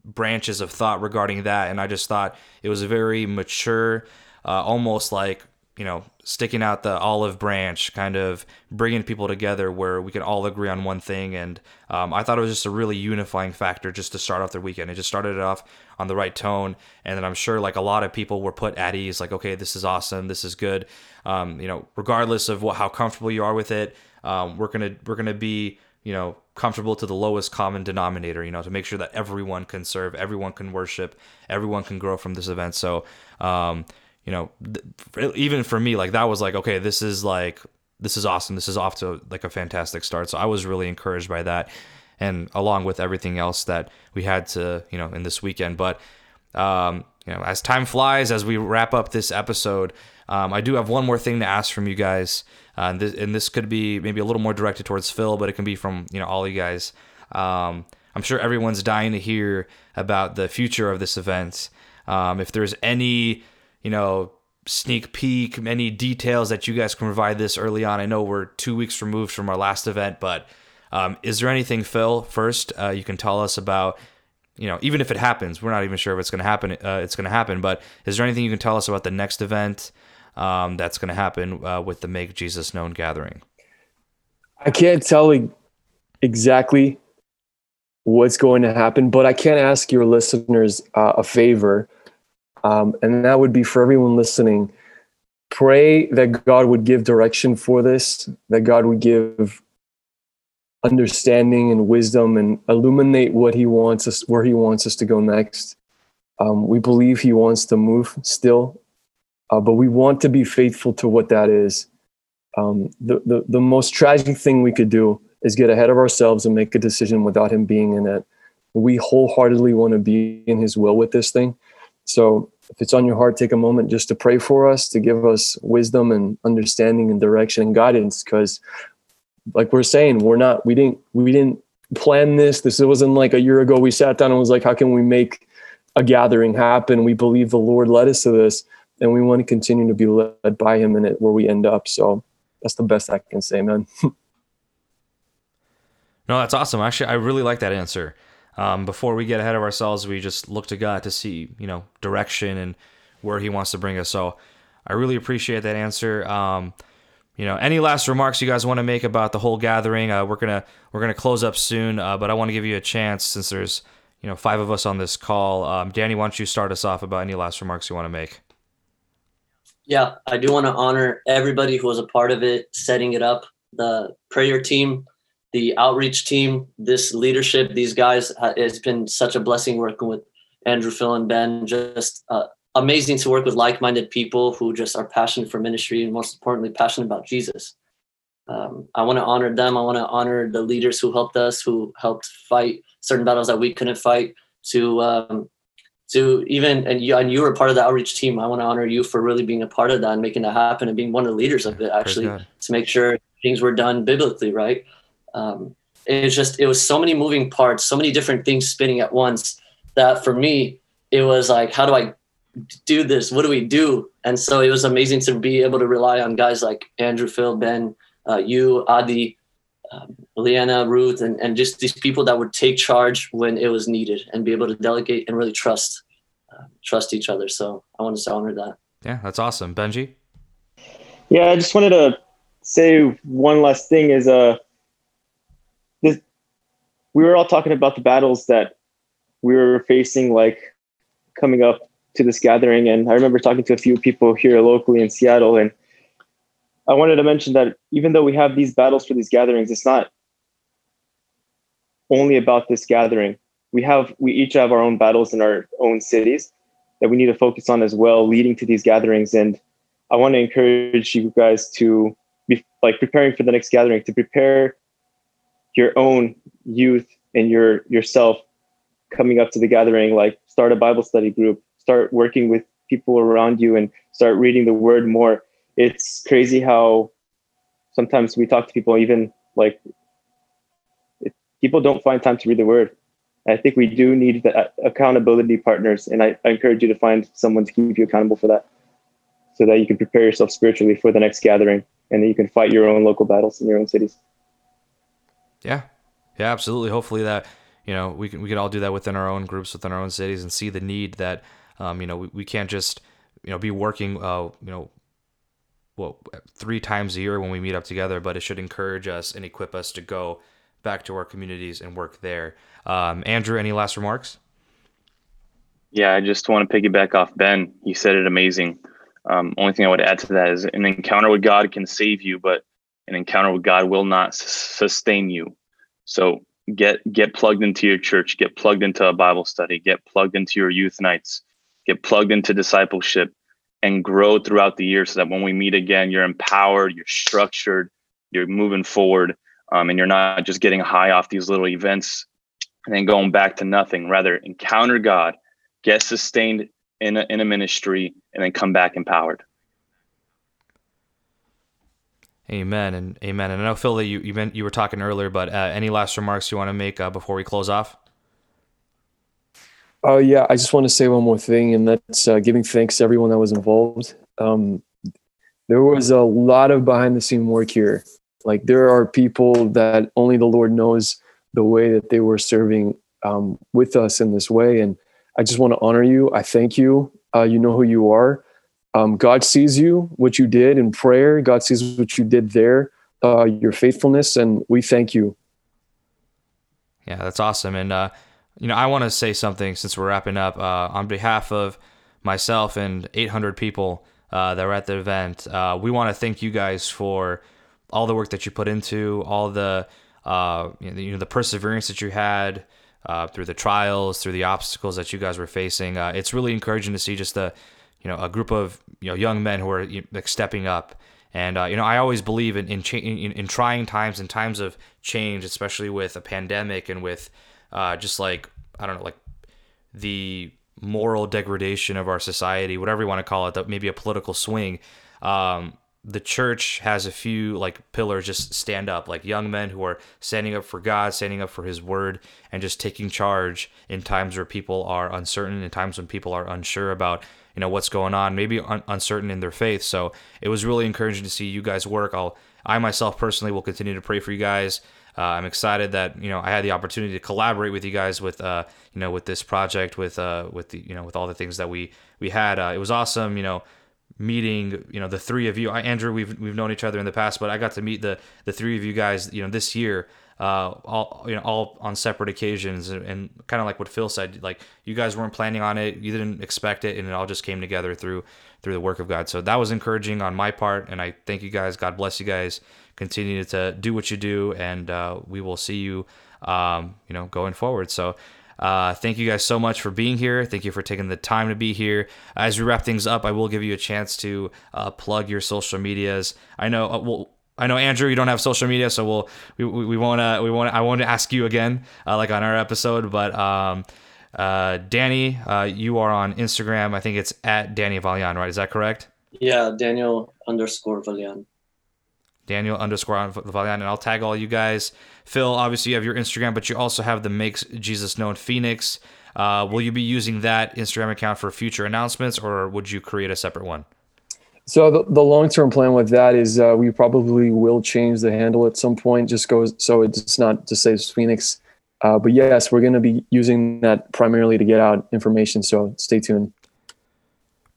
branches of thought regarding that, and I just thought it was a very mature, uh, almost like you know, sticking out the olive branch, kind of bringing people together where we can all agree on one thing. And um, I thought it was just a really unifying factor just to start off their weekend. It just started it off on the right tone. And then I'm sure like a lot of people were put at ease, like, okay, this is awesome. This is good. Um, you know, regardless of what, how comfortable you are with it, um, we're to, we're to be, you know, comfortable to the lowest common denominator, you know, to make sure that everyone can serve, everyone can worship, everyone can grow from this event. So, um, you know, th- even for me, like that was like, okay, this is like, this is awesome. This is off to like a fantastic start. So I was really encouraged by that. And along with everything else that we had to, you know, in this weekend. But, um, you know, as time flies, as we wrap up this episode, um, I do have one more thing to ask from you guys. Uh, and, this, and, this, could be maybe a little more directed towards Phil, but it can be from, you know, all you guys. Um, I'm sure everyone's dying to hear about the future of this event. Um, if there's any you know, sneak peek, any details that you guys can provide this early on? I know we're two weeks removed from our last event, but um, is there anything, Phil, first, uh, you can tell us about, you know, even if it happens, we're not even sure if it's going to happen. Uh, it's going to happen. But is there anything you can tell us about the next event um, that's going to happen uh, with the Make Jesus Known gathering? I can't tell exactly what's going to happen, but I can ask your listeners uh, a favor, um, and that would be for everyone listening. Pray that God would give direction for this, that God would give understanding and wisdom and illuminate what he wants us where he wants us to go next. Um, we believe he wants to move still uh, but we want to be faithful to what that is. Um, the, the, the most tragic thing we could do is get ahead of ourselves and make a decision without him being in it. We wholeheartedly want to be in his will with this thing so if it's on your heart take a moment just to pray for us to give us wisdom and understanding and direction and guidance because like we're saying, we're not, we didn't, we didn't plan this. This wasn't like a year ago. We sat down and was like, how can we make a gathering happen? We believe the Lord led us to this and we want to continue to be led by him in it where we end up. So that's the best I can say, man. (laughs) no, that's awesome. Actually, I really like that answer. Um, before we get ahead of ourselves, we just look to God to see, you know, direction and where He wants to bring us. So, I really appreciate that answer. Um, you know, any last remarks you guys want to make about the whole gathering? Uh, we're gonna we're gonna close up soon, uh, but I want to give you a chance since there's you know five of us on this call. Um, Danny, why don't you start us off about any last remarks you want to make? Yeah, I do want to honor everybody who was a part of it, setting it up, the prayer team, the outreach team, this leadership, these guys. It's been such a blessing working with Andrew, Phil, and Ben. Just uh, amazing to work with like-minded people who just are passionate for ministry and most importantly passionate about jesus um, i want to honor them i want to honor the leaders who helped us who helped fight certain battles that we couldn't fight to um, to even and you and you were part of the outreach team i want to honor you for really being a part of that and making that happen and being one of the leaders of it actually to make sure things were done biblically right um, was just it was so many moving parts so many different things spinning at once that for me it was like how do i do this? What do we do? And so it was amazing to be able to rely on guys like Andrew, Phil, Ben, uh, you, Adi, um, Leanna, Ruth, and, and just these people that would take charge when it was needed and be able to delegate and really trust uh, trust each other. So I want to honor that. Yeah, that's awesome. Benji? Yeah, I just wanted to say one last thing is uh this we were all talking about the battles that we were facing like coming up to this gathering. And I remember talking to a few people here locally in Seattle. And I wanted to mention that even though we have these battles for these gatherings, it's not only about this gathering. We have we each have our own battles in our own cities that we need to focus on as well, leading to these gatherings. And I want to encourage you guys to be like preparing for the next gathering, to prepare your own youth and your yourself coming up to the gathering, like start a Bible study group, start working with people around you and start reading the word more. It's crazy how sometimes we talk to people even like people don't find time to read the word. I think we do need the uh, accountability partners and I, I encourage you to find someone to keep you accountable for that so that you can prepare yourself spiritually for the next gathering and then you can fight your own local battles in your own cities yeah yeah absolutely hopefully that you know we can we can all do that within our own groups within our own cities and see the need that um, you know, we, we can't just you know be working uh, you know well three times a year when we meet up together, but it should encourage us and equip us to go back to our communities and work there. Um, Andrew, any last remarks? Yeah, I just want to piggyback off Ben. He said it amazing. Um, only thing I would add to that is an encounter with God can save you, but an encounter with God will not sustain you. So get get plugged into your church, get plugged into a Bible study, get plugged into your youth nights, get plugged into discipleship and grow throughout the year so that when we meet again, you're empowered, you're structured, you're moving forward, um, and you're not just getting high off these little events and then going back to nothing. Rather, encounter God, get sustained in a, in a ministry, and then come back empowered. Amen and amen. And I know Phil that you you, been, you were talking earlier, but uh, any last remarks you want to make uh, before we close off? Oh yeah, I just want to say one more thing, and that's uh, giving thanks to everyone that was involved. Um, there was a lot of behind the scene work here. Like there are people that only the Lord knows the way that they were serving um, with us in this way. And I just want to honor you. I thank you. Uh, you know who you are. Um, God sees you, what you did in prayer. God sees what you did there, uh, your faithfulness, and we thank you. Yeah, that's awesome. And uh, you know, I want to say something since we're wrapping up uh, on behalf of myself and 800 people uh, that were at the event. Uh, we want to thank you guys for all the work that you put into, all the uh, you know the perseverance that you had uh, through the trials, through the obstacles that you guys were facing. Uh, it's really encouraging to see just a you know a group of you know young men who are like stepping up. And uh, you know, I always believe in in, cha- in in trying times and times of change, especially with a pandemic and with uh, just like I don't know, like the moral degradation of our society, whatever you want to call it, that maybe a political swing. Um, the church has a few like pillars just stand up like young men who are standing up for god standing up for his word and just taking charge in times where people are uncertain in times when people are unsure about you know what's going on maybe un- uncertain in their faith. So it was really encouraging to see you guys work. I'll i myself personally will continue to pray for you guys. Uh, i'm excited that you know i had the opportunity to collaborate with you guys with uh you know with this project with uh with the you know with all the things that we we had. Uh, it was awesome you know meeting you know the three of you. I, andrew we've, we've known each other in the past but i got to meet the the three of you guys you know this year uh, all you know all on separate occasions and, and kind of like what phil said like you guys weren't planning on it you didn't expect it and it all just came together through through the work of god so that was encouraging on my part and i thank you guys god bless you guys continue to do what you do and uh, we will see you um, you know going forward so uh, thank you guys so much for being here. Thank you for taking the time to be here. As we wrap things up, I will give you a chance to uh, plug your social medias. I know, uh, I know Andrew, you don't have social media, so we'll we, we, we won't uh, we won't I won't ask you again uh, like on our episode, but um, uh, Danny, uh, you are on Instagram. I think it's at Danny Valean, right? Is that correct? Yeah, Daniel underscore Valean. Daniel underscore Valean, and I'll tag all you guys. Phil, obviously you have your Instagram, but you also have the Makes Jesus Known Phoenix. Uh, will you be using that Instagram account for future announcements, or would you create a separate one? So the, the long term plan with that is uh, we probably will change the handle at some point. Just goes so it's not just says Phoenix. Uh, but yes, we're going to be using that primarily to get out information. So stay tuned.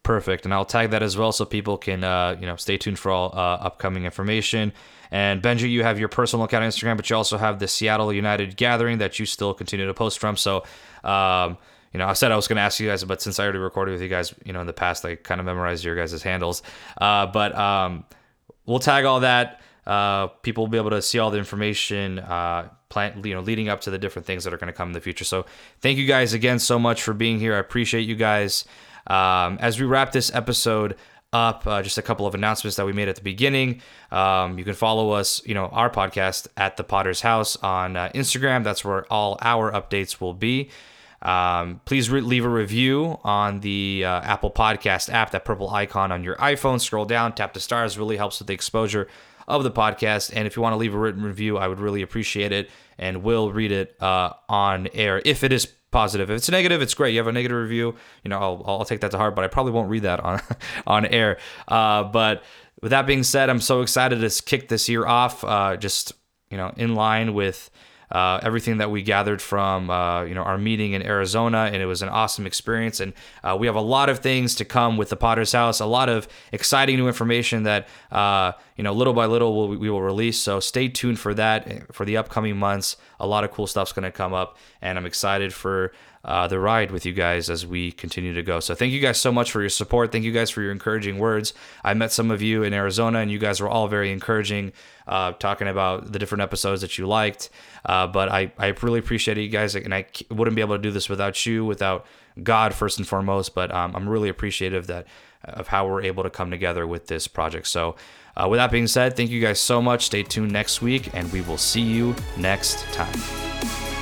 Perfect, and I'll tag that as well so people can uh, you know stay tuned for all uh, upcoming information. And Benji, you have your personal account on Instagram, but you also have the Seattle United Gathering that you still continue to post from. So, um, you know, I said I was going to ask you guys, but since I already recorded with you guys, you know, in the past, I kind of memorized your guys' handles. Uh, but um, we'll tag all that. Uh, people will be able to see all the information, uh, plan, you know, leading up to the different things that are going to come in the future. So, thank you guys again so much for being here. I appreciate you guys. Um, as we wrap this episode up, uh, just a couple of announcements that we made at the beginning. Um, you can follow us, you know, our podcast at the Podders House on uh, Instagram. That's where all our updates will be. Um, please re- leave a review on the uh, Apple Podcast app, that purple icon on your iPhone. Scroll down, tap the stars, really helps with the exposure of the podcast. And if you want to leave a written review, I would really appreciate it and we'll read it uh, on air if it is positive. If it's negative, it's great. You have a negative review, you know, I'll, I'll take that to heart, but I probably won't read that on (laughs) on air. Uh, but with that being said, I'm so excited to kick this year off, uh, just you know, in line with uh, everything that we gathered from uh, you know our meeting in Arizona, and it was an awesome experience. And uh, we have a lot of things to come with the Podders House, a lot of exciting new information that uh, you know little by little we'll, we will release. So stay tuned for that eh, for the upcoming months. A lot of cool stuff's going to come up, and I'm excited for uh, the ride with you guys as we continue to go. So thank you guys so much for your support. Thank you guys for your encouraging words. I met some of you in Arizona, and you guys were all very encouraging, uh, talking about the different episodes that you liked. Uh, but I, I really appreciate you guys, and I wouldn't be able to do this without you, without God first and foremost. But um, I'm really appreciative that of how we're able to come together with this project. So. Uh, with that being said, thank you guys so much. Stay tuned next week, and we will see you next time.